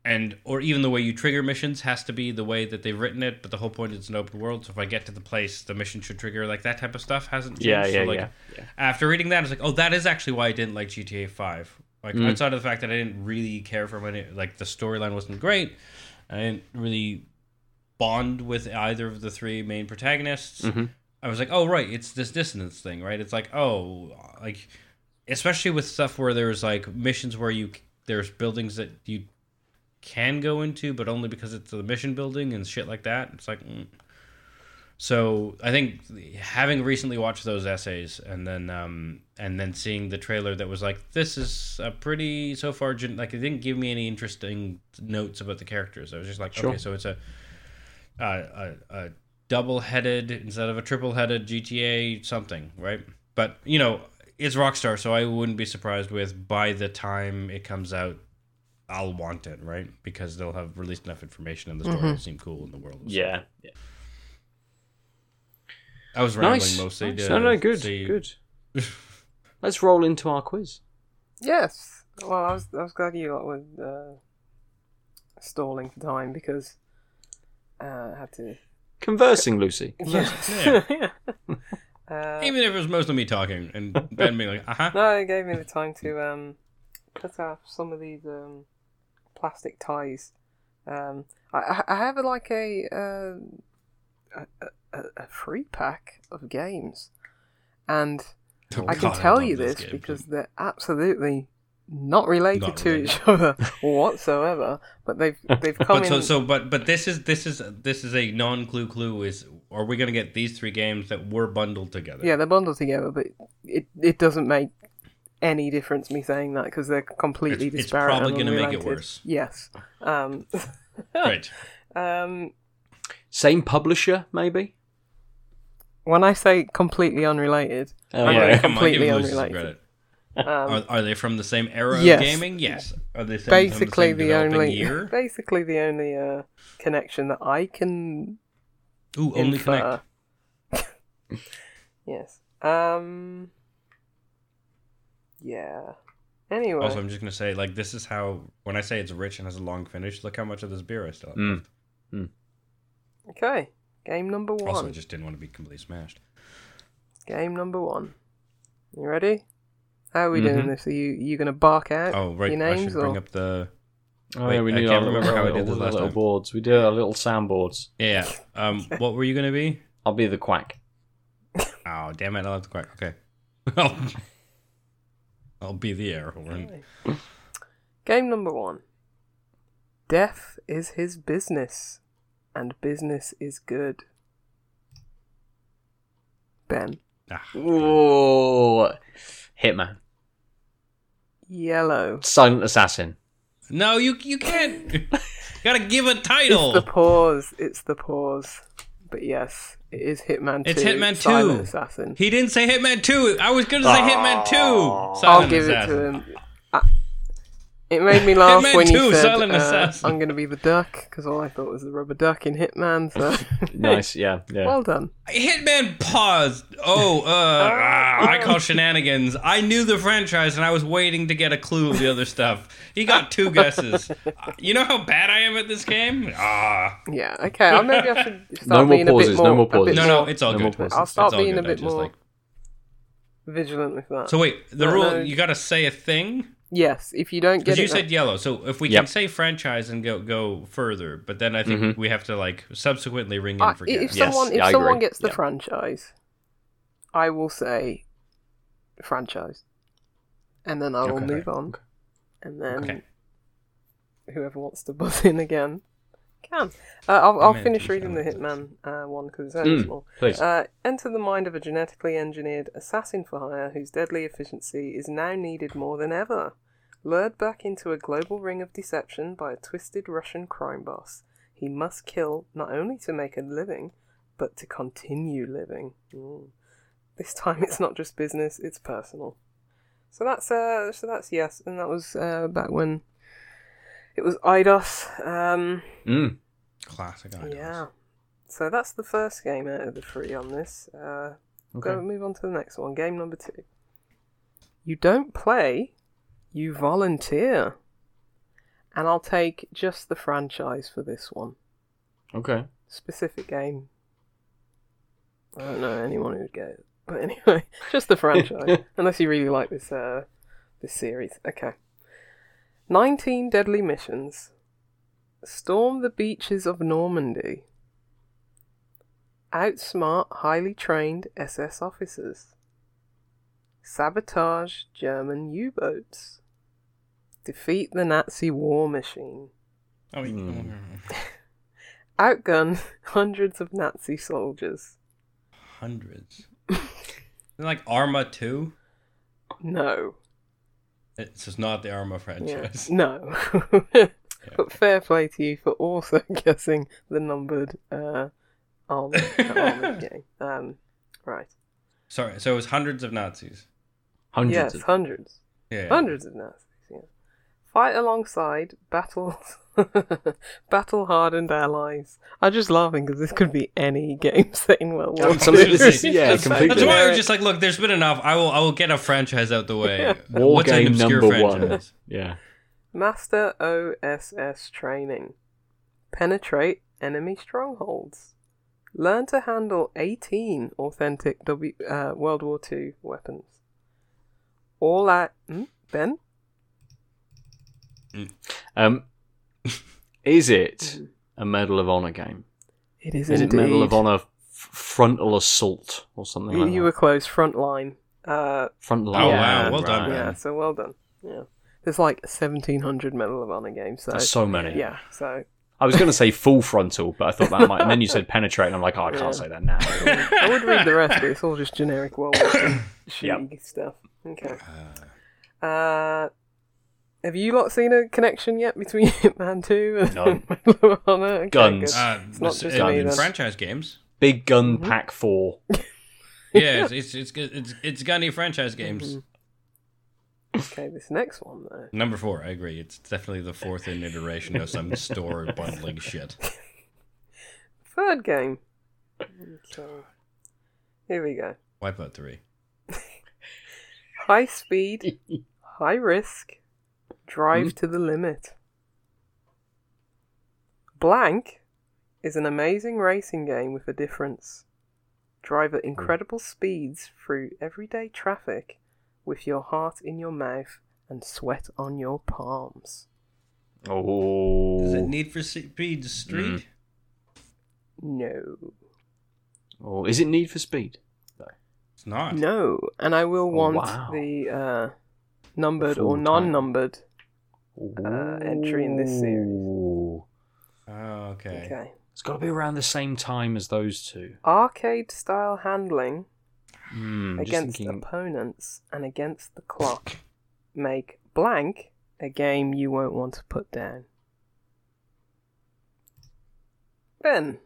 And or even the way you trigger missions has to be the way that they've written it, but the whole point is an open world. So if I get to the place, the mission should trigger. Like that type of stuff hasn't changed. Yeah. So, Yeah. like, yeah. yeah. after reading that, I was like, oh, that is actually why I didn't like GTA Five. Like Mm. outside of the fact that I didn't really care for any, like the storyline wasn't great. I didn't really bond with either of the three main protagonists. Mhm. I was like, oh right, it's this dissonance thing, right? It's like, oh, like especially with stuff where there's like missions where you there's buildings that you can go into, but only because it's the mission building and shit like that. It's like, mm. so I think having recently watched those essays and then um and then seeing the trailer that was like, this is a pretty so far gen- like it didn't give me any interesting notes about the characters. I was just like, Sure. okay, so it's a a, a, a double-headed instead of a triple-headed GTA something, right? But you know, it's Rockstar, so I wouldn't be surprised with by the time it comes out, I'll want it, right? Because they'll have released enough information and the story Mm-hmm. will seem cool in the world. Yeah. yeah. I was rambling Nice. mostly. nice. No, no, good, say- good. Let's roll into our quiz. Yes. Well, I was I was glad you lot were uh, stalling for time because uh, I had to. Conversing, Lucy. Yeah. uh, Even if it was mostly me talking and Ben being like, uh huh. no, it gave me the time to um, cut off some of these um, plastic ties. Um, I, I- I have like a, uh, a, a free pack of games, and Oh, I can God, tell love you this this game. because they're absolutely not related Not to related. each other whatsoever. But they've they've come But in. so so but but this is this is this is a non clue clue is are we gonna get these three games that were bundled together? Yeah, they're bundled together, but it it doesn't make any difference me saying that because they're completely It's- it's disparate. probably and gonna make it worse. Yes. Um, Right. um, Same publisher, maybe. when I say completely unrelated, Oh, yeah. going Come on, completely give unrelated. Um, Are, are they from the same era Yes. of gaming? Yes. Are they from basically the, the, same developing only year? basically the only uh, connection that I can Ooh, only infer. connect. yes. Um. Yeah. Anyway. Also, I'm just gonna say, like, this is how when I say it's rich and has a long finish. Look how much of this beer I still have. Mm. left. okay. Game number one. Also, I just didn't want to be completely smashed. Game number one. You ready? How are we Mhm. doing this? Are you you gonna bark out Oh, right. your I names should bring up the. Oh, Wait, yeah, we I need can't our remember little, how I did this little, last little time. boards. We did our little soundboards. Yeah. Um. what were you gonna be? I'll be the quack. Oh, damn it! I'll have to quack. Okay. I'll, I'll be the air horn. Game number one. Death is his business, and business is good. Ben. Ah, Whoa. Hitman. Yellow. Silent Assassin. no, you you can't. Gotta give a It's title. the pause. It's the pause. But yes, it is Hitman 2. It's Hitman Silent 2. Assassin. He didn't say Hitman 2. I was going to say Hitman 2. I'll give Assassin. it to him. I, it made me laugh Hitman when 2, you said, uh, I'm going to be the duck, because all I thought was the rubber duck in Hitman, so... Nice, yeah, yeah. well done. Hitman paused. Oh, uh, ah, I call shenanigans. I knew the franchise and I was waiting to get a clue of the other stuff. He got two guesses. You know how bad I am at this game? Ah. Yeah, okay, I'll maybe I should start No more being a pauses, bit no more... more a bit pauses. No, no, it's all No more good. pauses. I'll start being good. a I bit just more like- vigilant with that. So wait, the No, rule no. you got to say a thing yes, if you don't get because you it... said yellow. So if we Yep. can say franchise and go go further, but then I think Mhm. we have to like subsequently ring in I- for if guests. Yes, someone, if yeah, someone gets the Yeah. franchise, I will say franchise. And then I will Okay. move on. And then Okay. whoever wants to buzz in again can. Uh, I'll, I'll finish reading the Hitman uh, one because it's only Mm, small. please. Uh, enter the mind of a genetically engineered assassin for hire whose deadly efficiency is now needed more than ever. Lured back into a global ring of deception by a twisted Russian crime boss, he must kill not only to make a living, but to continue living. Mm. This time it's not just business, it's personal. So that's uh so that's yes, and that was uh back when it was Eidos. Um Mm. Classic. Eidos. yeah. So that's the first game out of the three on this. Uh Okay. Go move on to the next one. Game number two. You don't play, you volunteer. And I'll take just the franchise for this one. Okay. Specific game. I don't know anyone who would get it. But anyway, just the franchise. Unless you really like this uh this series. Okay. Nineteen deadly missions. Storm the beaches of Normandy. Outsmart highly trained SS officers. Sabotage German U boats. Defeat the Nazi war machine. Oh, wait. Hmm. Outgun hundreds of Nazi soldiers. Hundreds. like Arma 2? No. It's just not the Arma Yeah. franchise. No. But fair play to you for also guessing the numbered uh, armored, armored game. Um, right. Sorry, so it was hundreds of Nazis. Hundreds yes, of hundreds. Yeah. Hundreds of Nazis, yeah. Fight alongside battles, battle hardened allies. I'm just laughing because this could be any game set in World War Something- II. this is- yeah, completely. That's why I was just like, look, there's been enough. I will I will get a franchise out the way. War What's an game obscure number franchise? one. Yeah. Master OSS training. Penetrate enemy strongholds. Learn to handle 18 authentic w, uh, World War II weapons. All at. Hmm? Ben? Um, is it a Medal of Honor game? It is, Is it. Medal of Honor f- frontal assault or something You, like you that? were close. Front line. Uh, Front Oh, line. wow, well done, right. man. yeah, so well done. Yeah. There's like 1700 Medal of Honor games. So, There's so many. yeah, so. I was going to say full frontal, but I thought that might. And then you said penetrate, and I'm like, oh, I can't Yeah. say that now. I would read the rest, but it's all just generic World War II Yep. stuff. Okay. Uh, have you lot seen a connection yet between Hitman 2 and No. Medal of Honor? Okay, Guns. good. Uh, It's not this- just me, then. franchise games. Big Gun Mm-hmm. Pack Four. Yeah, it's it's it's it's, it's gunny franchise games. Okay, this next one though. Number four, I agree. It's definitely the fourth in iteration of some store bundling shit. Third game. Okay. Here we go. Wipeout three. High speed, high risk, drive hmm? to the limit. Blank is an amazing racing game with a difference. Drive at hmm. incredible speeds through everyday traffic with your heart in your mouth and sweat on your palms. Oh. Is it Need for Speed Street? Hmm. No. oh. Is it Need for Speed? No. It's not. No. And I will oh, want wow. the uh, numbered full or non numbered. Uh, entry in this series. Oh, okay. Okay. It's got to be around the same time as those two. Arcade style handling just against thinking. opponents and against the clock make blank a game you won't want to put down. Ben.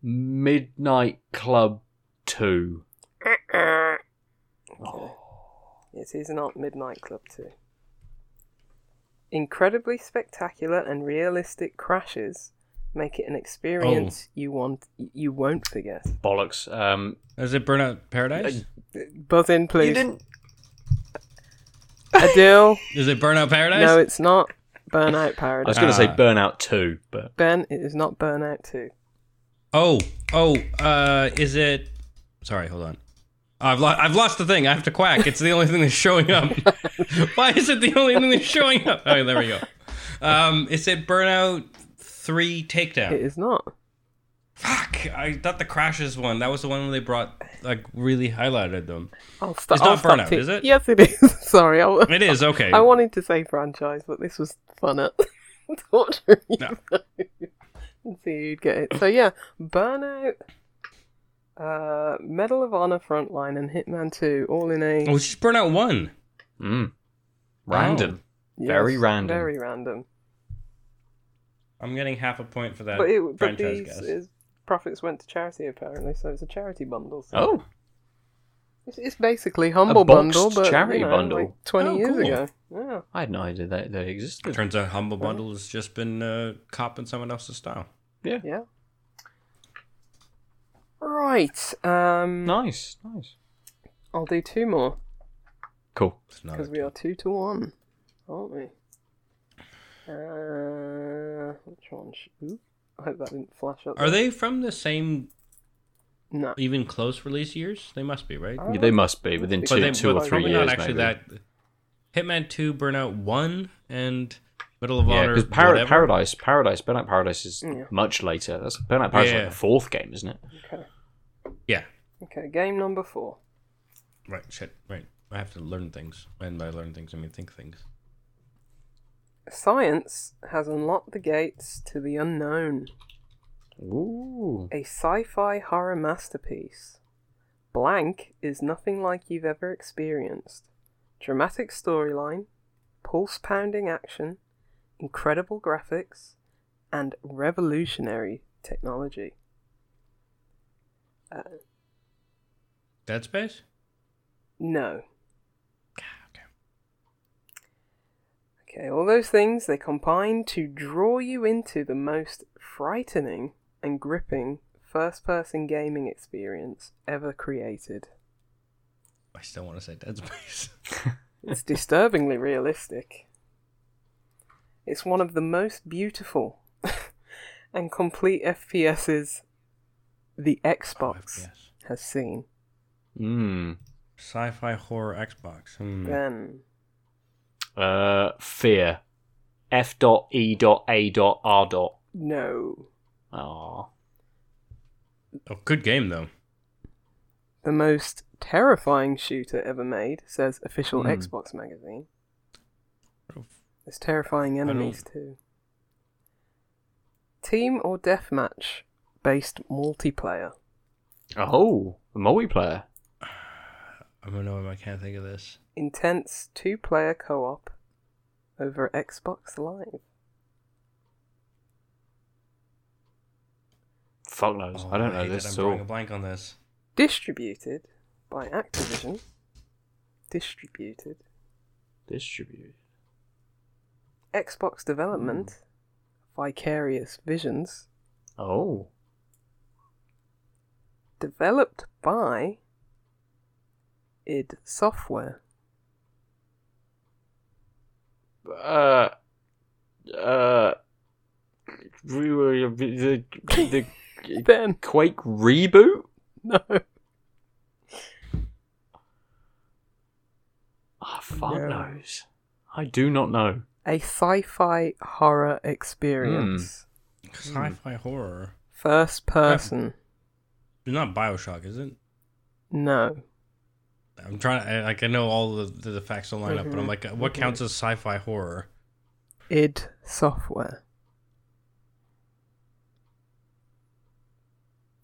Midnight Club 2. Okay. It is not Midnight Club 2. Incredibly spectacular and realistic crashes make it an experience you want you won't forget. Bollocks. Um, Is it Burnout Paradise? Buzz in, please. you didn't. Adil. Is it Burnout Paradise? no, it's not Burnout Paradise. I was going to say Ah. Burnout 2, but Ben, it is not Burnout 2. Oh, oh, uh, is it? Sorry, hold on. I've lost. I've lost the thing. I have to quack. It's the only thing that's showing up. Why is it the only thing that's showing up? Oh, there we go. Um, is it Burnout Three Takedown? It is not. Fuck! I thought the crashes one. That was the one where they brought like really highlighted them. I'll st- It's I'll not Burnout, te- is it? Yes, it is. Sorry, I, w- It is okay. I wanted to say franchise, but this was funner. Torturing you No. and see who'd get it. So yeah, Burnout, uh, Medal of Honor Frontline, and Hitman Two, all in a oh, it's just Burnout One. mm, random. yes, very random. Very random. I'm getting half a point for that But it, but these guys. is, profits went to charity apparently, so it's a charity bundle. So Oh, it's, it's basically humble boxed bundle, but charity you know, bundle. like twenty Oh, years cool. ago. Yeah. I had no idea that they existed. Turns out Humble Bundle has just been uh, copying someone else's style. Yeah. Yeah. Right. Um, Nice, nice. I'll do two more Cool. It's not because we are two to one, aren't we? Uh, which one? sh- Oop, I hope that didn't flash up. Are they from the same, No. even close release years? They must be, right? Yeah, they must be within But two, they, two but or three probably years. not actually maybe. that. Hitman Two, Burnout One, and Middle of Yeah, Honor. because Par- whatever. Paradise, Paradise, Burnout Paradise is Yeah. much later. That's Burnout Paradise is Yeah. like the fourth game, isn't it? Okay. Yeah. Okay. Game number four. Right. Shit. Right. I have to learn things, and by learn things, I mean think things. Science has unlocked the gates to the unknown. Ooh. A sci-fi horror masterpiece. Blank is nothing like you've ever experienced. Dramatic storyline, pulse-pounding action, incredible graphics, and revolutionary technology. Uh, Dead Space. no. Okay. Okay, all those things they combine to draw you into the most frightening and gripping first-person gaming experience ever created. I still want to say Dead Space. It's disturbingly realistic. It's one of the most beautiful and complete FPSs the Xbox yes. has seen. Hmm. Sci-fi horror Xbox. Then Uh, fear. F dot E dot A dot R dot. no. Aw. Oh, good game though. The most terrifying shooter ever made, says official Hmm. Xbox magazine. Oh. There's terrifying enemies too. Team or deathmatch based multiplayer. Oh, the multiplayer. I'm gonna know I can't think of this. Intense two player co op over Xbox Live. Fuck knows. Oh, I don't know this I'm drawing a all. blank on this. Distributed by Activision. Distributed. Distributed. Xbox development. Vicarious Visions. Oh. Developed by id Software. Uh. Uh. The, the, the Ben, Quake reboot? no. Oh, fuck No. knows. I do not know. A sci fi horror hmm. experience. Sci-fi hmm. horror. First person. It's not Bioshock, is it? No. I'm trying. I, like I know all the the, the facts don't line up, but I'm like, uh, what counts as sci-fi horror? id Software.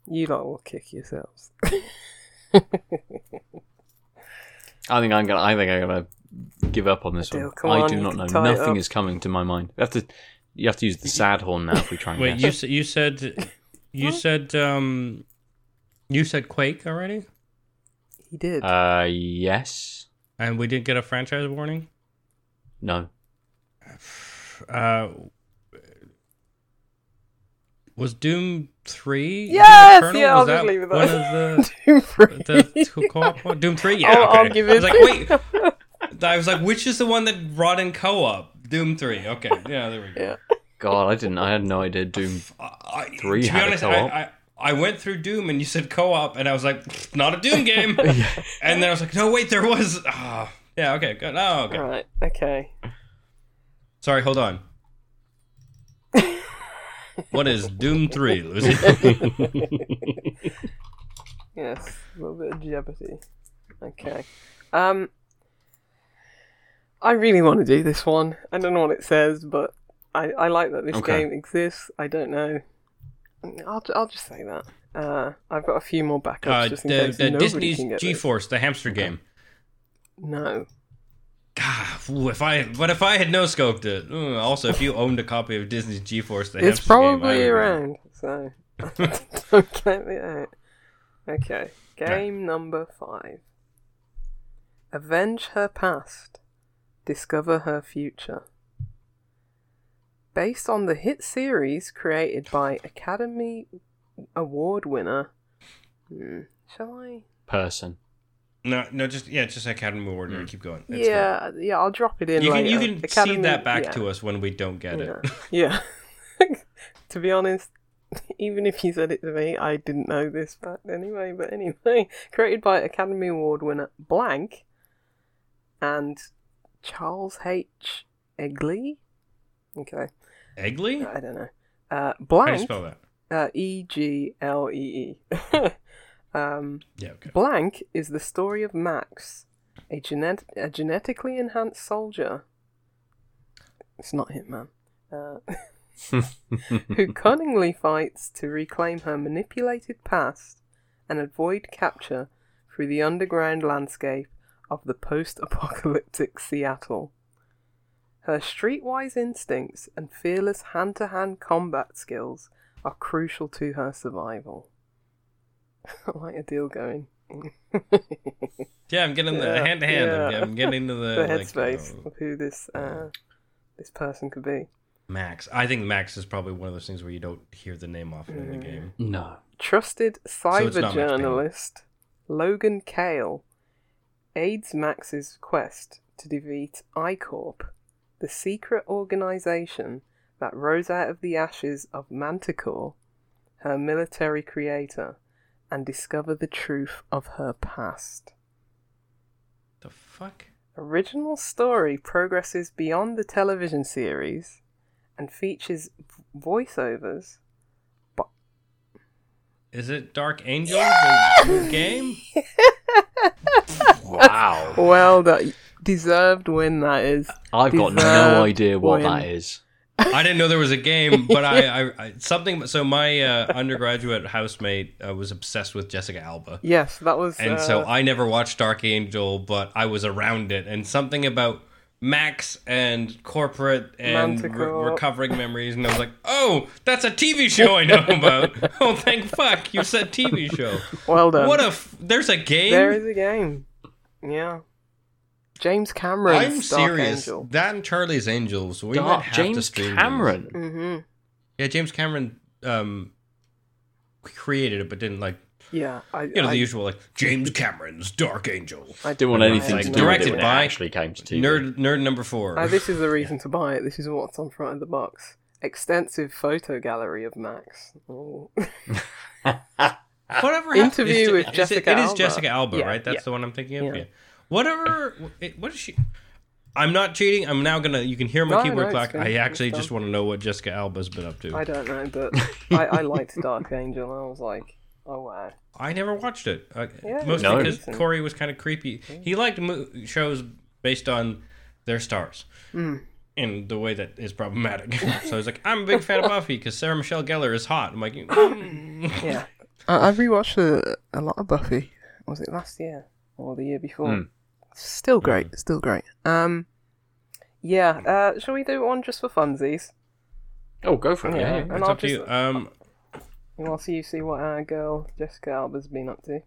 You lot will kick yourselves. I think I'm gonna. I think I'm gonna give up on this Adele, one. I on, do you not know. Nothing is coming to my mind. You have to. You have to use the sad horn now if we try and Wait, guess. you said you said you said um you said Quake already, He did. Uh, yes. and we didn't get a franchise warning. No. Uh, was Doom three? Yes! Doom Eternal? Yeah, was I'll that just leave it one of the Doom free. the co-op one? Doom three? Yeah, I'll, okay. I'll give I it. was like, wait. I was like, which is the one that brought in co-op? Doom three. Okay, yeah, there we go. Yeah. God, I didn't. I had no idea. Doom. I, Three to be had a honest, co-op. I, I, I went through Doom and you said co-op, and I was like, not a Doom game. And then I was like, no, wait, there was. Ah, yeah, okay, good. Oh, okay. Right. Okay. Sorry, hold on. what is Doom three, Lucy? Yes. A little bit of jeopardy. Okay. Um. I really want to do this one. I don't know what it says, but I, I like that this Okay. game exists. I don't know. I'll, I'll just say that. Uh, I've got a few more backups Uh, just in the case the Disney's get this. The hamster game. No. God, ooh, if I but if I had no scoped it. Ooh, also, if you owned a copy of Disney's G-Force, the It's hamster probably would- around, so don't count it out. Okay, game number five. Avenge her past, discover her future. Based on the hit series created by Academy Award winner. Hmm, shall I? Person. No, no, just yeah, just Academy Award. winner. Keep going. It's yeah, yeah, I'll drop it in. You can you can Academy- feed that back yeah. to us when we don't get Yeah. it. Yeah. to be honest, even if you said it to me, I didn't know this fact anyway. But anyway, created by Academy Award winner Blank and Charles H. Eglee. Okay, Eggly? I don't know. Uh, How do you Blank. spell that? Uh, e G L E E. Um, Yeah, okay. Blank is the story of Max, a, genet- a genetically enhanced soldier. It's not Hitman. Uh, who cunningly fights to reclaim her manipulated past and avoid capture through the underground landscape of the post apocalyptic Seattle. Her streetwise instincts and fearless hand to hand combat skills are crucial to her survival. I like a deal going. Yeah, I'm getting the hand to hand. I'm getting into the, the like, headspace uh, of who this uh, this person could be. Max. I think Max is probably one of those things where you don't hear the name often in Mm. the game. No. Trusted cyber not Max Payne. journalist Logan Cale aids Max's quest to defeat I-Corp, the secret organization that rose out of the ashes of Manticore, her military creator, and discover the truth of her past. The fuck? Original story progresses beyond the television series and features voiceovers. Is it Dark Angel, the game? Wow. Well, that deserved win that is. I've got no idea what win. that is. I didn't know there was a game, but I, I, I something. So my uh, undergraduate housemate uh, was obsessed with Jessica Alba, Yes, that was. and uh, so I never watched Dark Angel, but I was around it, and something about Max and corporate and re- recovering memories, and I was like, oh, that's a TV show I know about. oh, thank fuck, you said TV show. well done. What a f- there's a game. There is a game. Yeah. James Cameron. I'm Dark serious. Angel. That and Charlie's Angels. We might Dark have to James stream these. Cameron. hmm Yeah, James Cameron um created it, but didn't like Yeah, I, you know I, the usual like James Cameron's Dark Angel. I Didn't want anything I- to like, do with directed it by actually came to TV. Nerd nerd number four. Uh, this is the reason to buy it. This is what's on front of the box. Extensive photo gallery of Max. Oh. Whatever Interview it's- with is it- Jessica It is Alba. Jessica Alba, Yeah, right? That's yeah. the one I'm thinking of. Yeah. Yeah. Whatever. What is she? I'm not cheating. I'm now gonna. You can hear my No, keyboard no, clock. it's. I actually just want to know what Jessica Alba's been up to. I don't know, but I, I liked Dark Angel. I was like, oh wow. I never watched it. Uh, Yeah, mostly No. because decent. Corey was kind of creepy. He liked mo- shows based on their stars Mm. in the way that is problematic. so he's like, I'm a big fan of Buffy because Sarah Michelle Gellar is hot. I'm like, mm. Yeah. I, I've rewatched a, a lot of Buffy. Was it last year or the year before? Hmm. Still great. Still great. Um, yeah. Uh, shall we do one just for funsies? Oh, go for it. Yeah. Yeah. And it's I'll up to you. just- Um, Whilst you see what our girl Jessica Alba's been up to.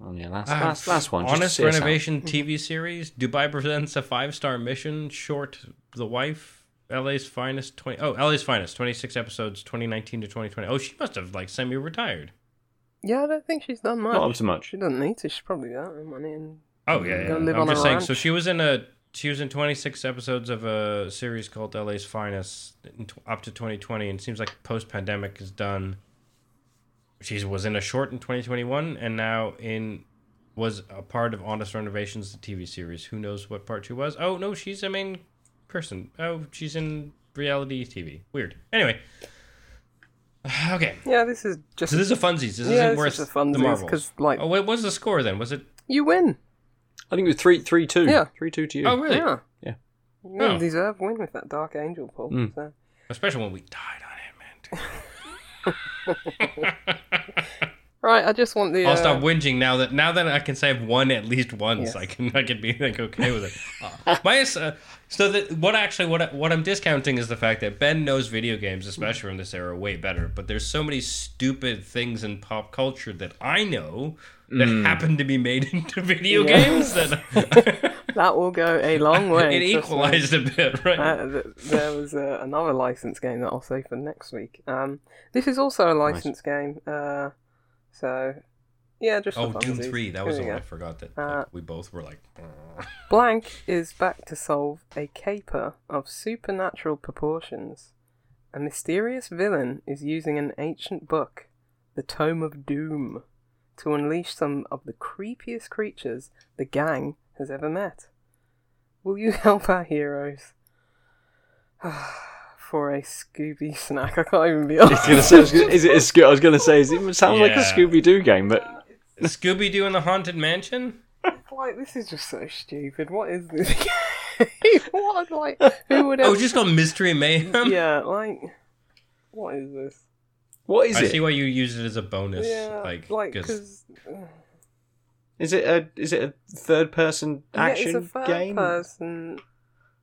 Oh, yeah. Last, uh, last, last one. Honest see out. Renovation TV series. Dubai presents a five star mission. Short, The Wife. LA's finest 20 oh LA's finest 26 episodes 2019 to 2020 oh she must have like semi retired Yeah, I don't think she's done much. Not up to much. She doesn't need to. She's probably got her money and Oh yeah, yeah. live I'm on just saying. ranch. So she was in a she was in 26 episodes of a series called LA's Finest in t- up to 2020, and it seems like post pandemic is done. She was in a short in 2021, and now in was a part of Honest Renovations, the TV series. Who knows what part she was? Oh no, she's a main person. Oh, she's in reality TV. Weird. Anyway. Okay, yeah, this is just so this is a funsies. This yeah, isn't it's worth just a the funsies marbles. because like Oh, what was the score then? Was it? you win. I think it was three, three, two. Yeah. Three, two to you. Oh, really? Yeah, Yeah. You Oh. deserve win with that Dark Angel pull. Mm. So. Especially when we died on Ant-Man Right, I just want the. I'll uh, stop whinging now that now that I can say I've won at least once. Yes. I can I can be like okay with it. Uh, my uh, so that what actually what I- what I'm discounting is the fact that Ben knows video games, especially from this era, way better. But there's so many stupid things in pop culture that I know that happen to be made into video Yeah. games that That will go a long way. it trust me. equalized a bit, right? Uh, th- there was uh, another license game that I'll say for next week. Um, this is also a license game. Uh, so, yeah, just oh, Doom. Three. That was we the one. I forgot that Uh, like, we both were like. Blank is back to solve a caper of supernatural proportions. A mysterious villain is using an ancient book, the Tome of Doom, to unleash some of the creepiest creatures the gang has ever met. Will you help our heroes? For a Scooby snack, I can't even be I gonna honest. say, gonna- is it a Sco- I was going to say, is it sounds like a Scooby Doo game, but Scooby Doo in the Haunted Mansion. like, this is just so stupid. What is this? what, like, who would Oh, just called Mystery Mayhem. Yeah, like, what is this? what is I it? see why you use it as a bonus. yeah, like, like 'cause- because Is it a is it a third person action yeah, it's a third game? person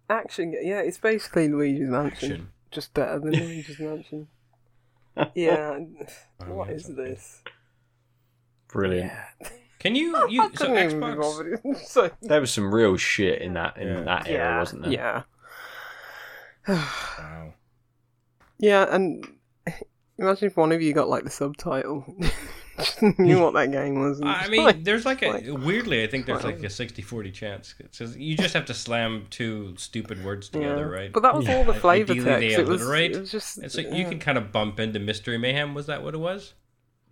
action. ga- Yeah, it's basically Luigi's Mansion, action. just better than Luigi's Mansion. Yeah, what is what yeah, this? Brilliant. Can you? you so couldn't even be Xbox. bothered. So- There was some real shit in that in Yeah. that era, yeah, wasn't there? yeah. Wow. Yeah, and imagine if one of you got like the subtitle, just knew what that game was. I mean, like, there's like a like- weirdly, I think there's like a 60-40 chance. It says you just have to slam two stupid words together, yeah. right? But that was all the flavor text. It was, it was just. It's like yeah. you can kind of bump into Mystery Mayhem. Was that what it was?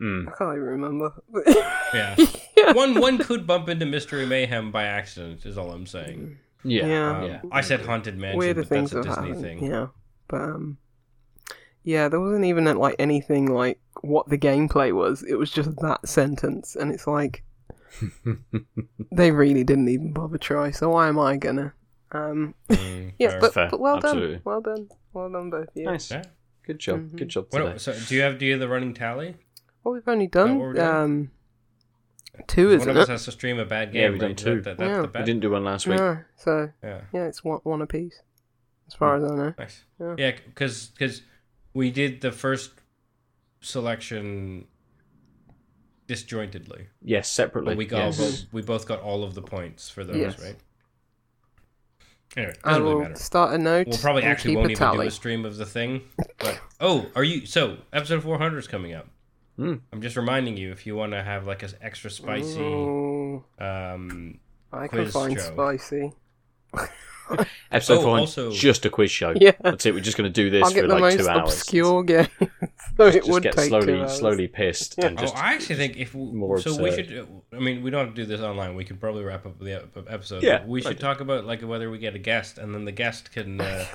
Mm. I can't even remember. Yeah. Yeah. one one could bump into Mystery Mayhem by accident. Is all I'm saying. Yeah, Yeah. Um, yeah. I said Haunted Mansion, Weirder but things that's a have Disney happened. thing. Yeah, but um, yeah, there wasn't even like anything like what the gameplay was. It was just that sentence, and it's like they really didn't even bother try. So why am I gonna? Um, Mm, yeah, but, but well absolutely. done, well done, well done both of you. Nice. Yeah. Good job. Mhm. Good job today. What, so do you have do you have the running tally? Well, we've only done we're doing? um two, One isn't of us it? has to stream a bad game. Yeah, we've done right? two. That, that, that's Yeah. the we didn't do one last week. No, so Yeah, yeah, it's one one apiece, as far as I know. nice. Yeah. Yeah, because we did the first selection disjointedly. Yes, separately. But we got yes. we both got all of the points for those, Yes. right? Anyway, I doesn't really will matter. start a note. We'll probably actually won't a even do a stream of the thing. But oh, are you so episode four hundred is coming up? Hmm. I'm just reminding you if you want to have like an extra spicy. Oh, Um, I can quiz find show. spicy. Episode Oh, 400, also- just a quiz show. Yeah. That's it. We're just going to do this I'll for get the like most two hours. obscure game. so it just would get take two slowly, hours. slowly pissed Yeah. and oh, just. I actually think if we, more so, we absurd. should. I mean, we don't have to do this online. We could probably wrap up the ep- episode. Yeah, but we should talk about like whether we get a guest, and then the guest can uh,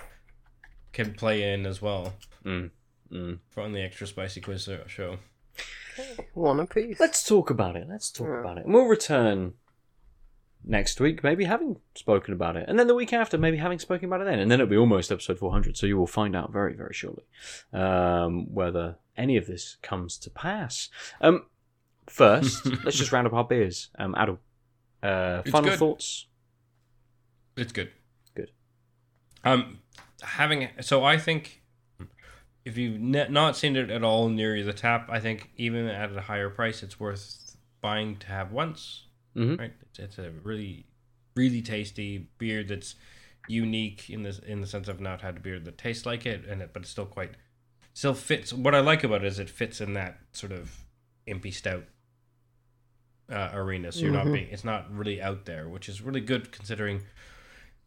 can play in as well Mm, mm. on the extra spicy quiz uh, show. One apiece. Let's talk about it. Let's talk Yeah. about it. And we'll return next week, maybe having spoken about it. And then the week after, maybe having spoken about it then. And then it'll be almost episode 400. So you will find out very, very shortly um, whether any of this comes to pass. Um, first, let's just round up our beers. Um, Adel, uh, final good. thoughts? It's good. Good. Um, having so I think if you've not seen it at all near the tap, I think even at a higher price, it's worth buying to have once. Mhm. Right? It's, it's a really, really tasty beer that's unique in this in the sense of not had a beer that tastes like it, and it but it still quite still fits. What I like about it is it fits in that sort of impy stout uh, arena. So you're not Mhm. being it's not really out there, which is really good considering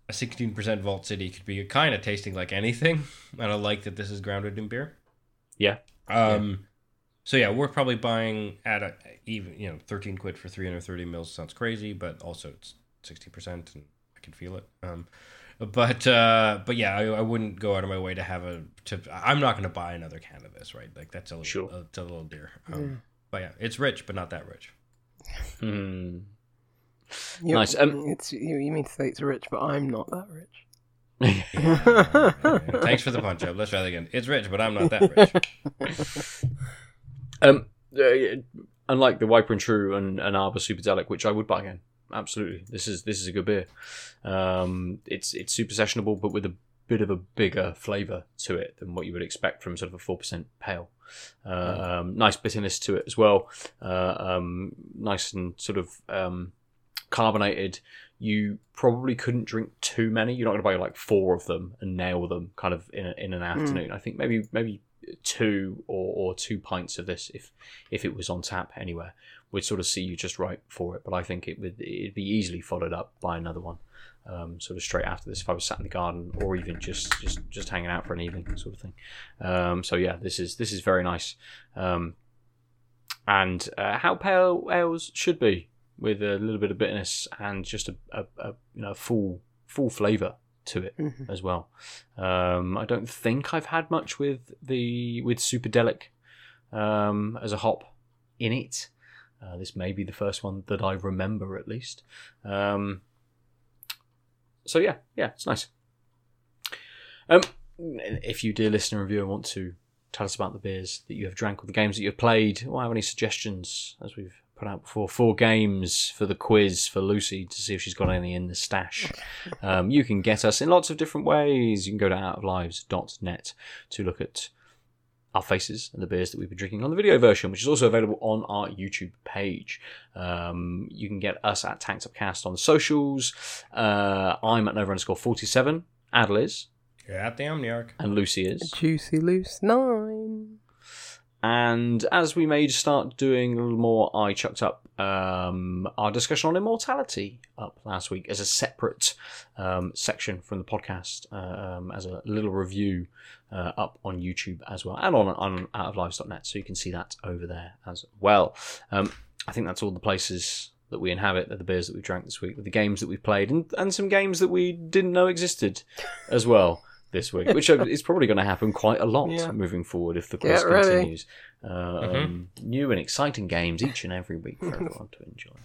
a 16% Vault City could be kind of tasting like anything. And I like that this is grounded in beer. Yeah. Um, so yeah, we're probably buying at a even you know 13 quid for 330 mils sounds crazy, but also it's 60% and I can feel it. Um, but uh, but yeah, I, I wouldn't go out of my way to have a. To I'm not going to buy another can of this, right? Like that's a little, Sure. uh, it's a little dear. Um, But yeah, it's rich, but not that rich. Hmm. You- Nice, um, it's you, you mean to say it's rich, but I'm not that rich. Thanks for the punch up. Let's try that again. It's rich, but I'm not that rich. Um, uh, unlike the Wiper and True and, and Arbor Superdelic, which I would buy again. Absolutely, this is this is a good beer. Um, it's it's super sessionable, but with a bit of a bigger flavour to it than what you would expect from sort of a four percent pale. Uh, um, nice bitterness to it as well. Uh, um, nice and sort of um, carbonated. You probably couldn't drink too many. You're not going to buy like four of them and nail them kind of in, a, in an afternoon. I think maybe maybe two or, or two pints of this if if it was on tap anywhere would sort of see you just right for it. But I think it would it'd be easily followed up by another one, um, sort of straight after this if I was sat in the garden or even just just just hanging out for an evening sort of thing. Um, so yeah, this is this is very nice, um, and uh, how pale ales should be with a little bit of bitterness and just a, a, a you know full full flavour to it Mhm. as well. Um, I don't think I've had much with the with Superdelic um, as a hop in it. Uh, this may be the first one that I remember at least. Um, so yeah, yeah, it's nice. Um, if you, dear listener and viewer, want to tell us about the beers that you have drank or the games that you've played, or have any suggestions, as we've put out before, four games for the quiz for Lucy to see if she's got any in the stash. Um, you can get us in lots of different ways. You can go to outoflives.net to look at our faces and the beers that we've been drinking on the video version, which is also available on our YouTube page. Um, you can get us at Tanked Upcast on the socials. Uh, I'm at Nova underscore 47. Adel is. You're at the Omniarch. And Lucy is. Juicy Loose 9. And as we may start doing a little more, I chucked up um, our discussion on immortality up last week as a separate um, section from the podcast, uh, um, as a little review uh, up on YouTube as well, and on, on outoflives.net, so you can see that over there as well. Um, I think that's all the places that we inhabit, the beers that we drank this week, the games that we've played, and, and some games that we didn't know existed as well this week, which is probably going to happen quite a lot Yeah. moving forward if the quiz Get ready. continues. Uh, um, new and exciting games each and every week for everyone to enjoy.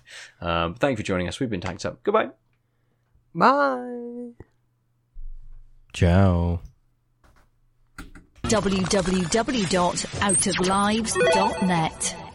Um, thank you for joining us. We've been tanked up. Goodbye. Bye. Ciao. www.outoflives.net.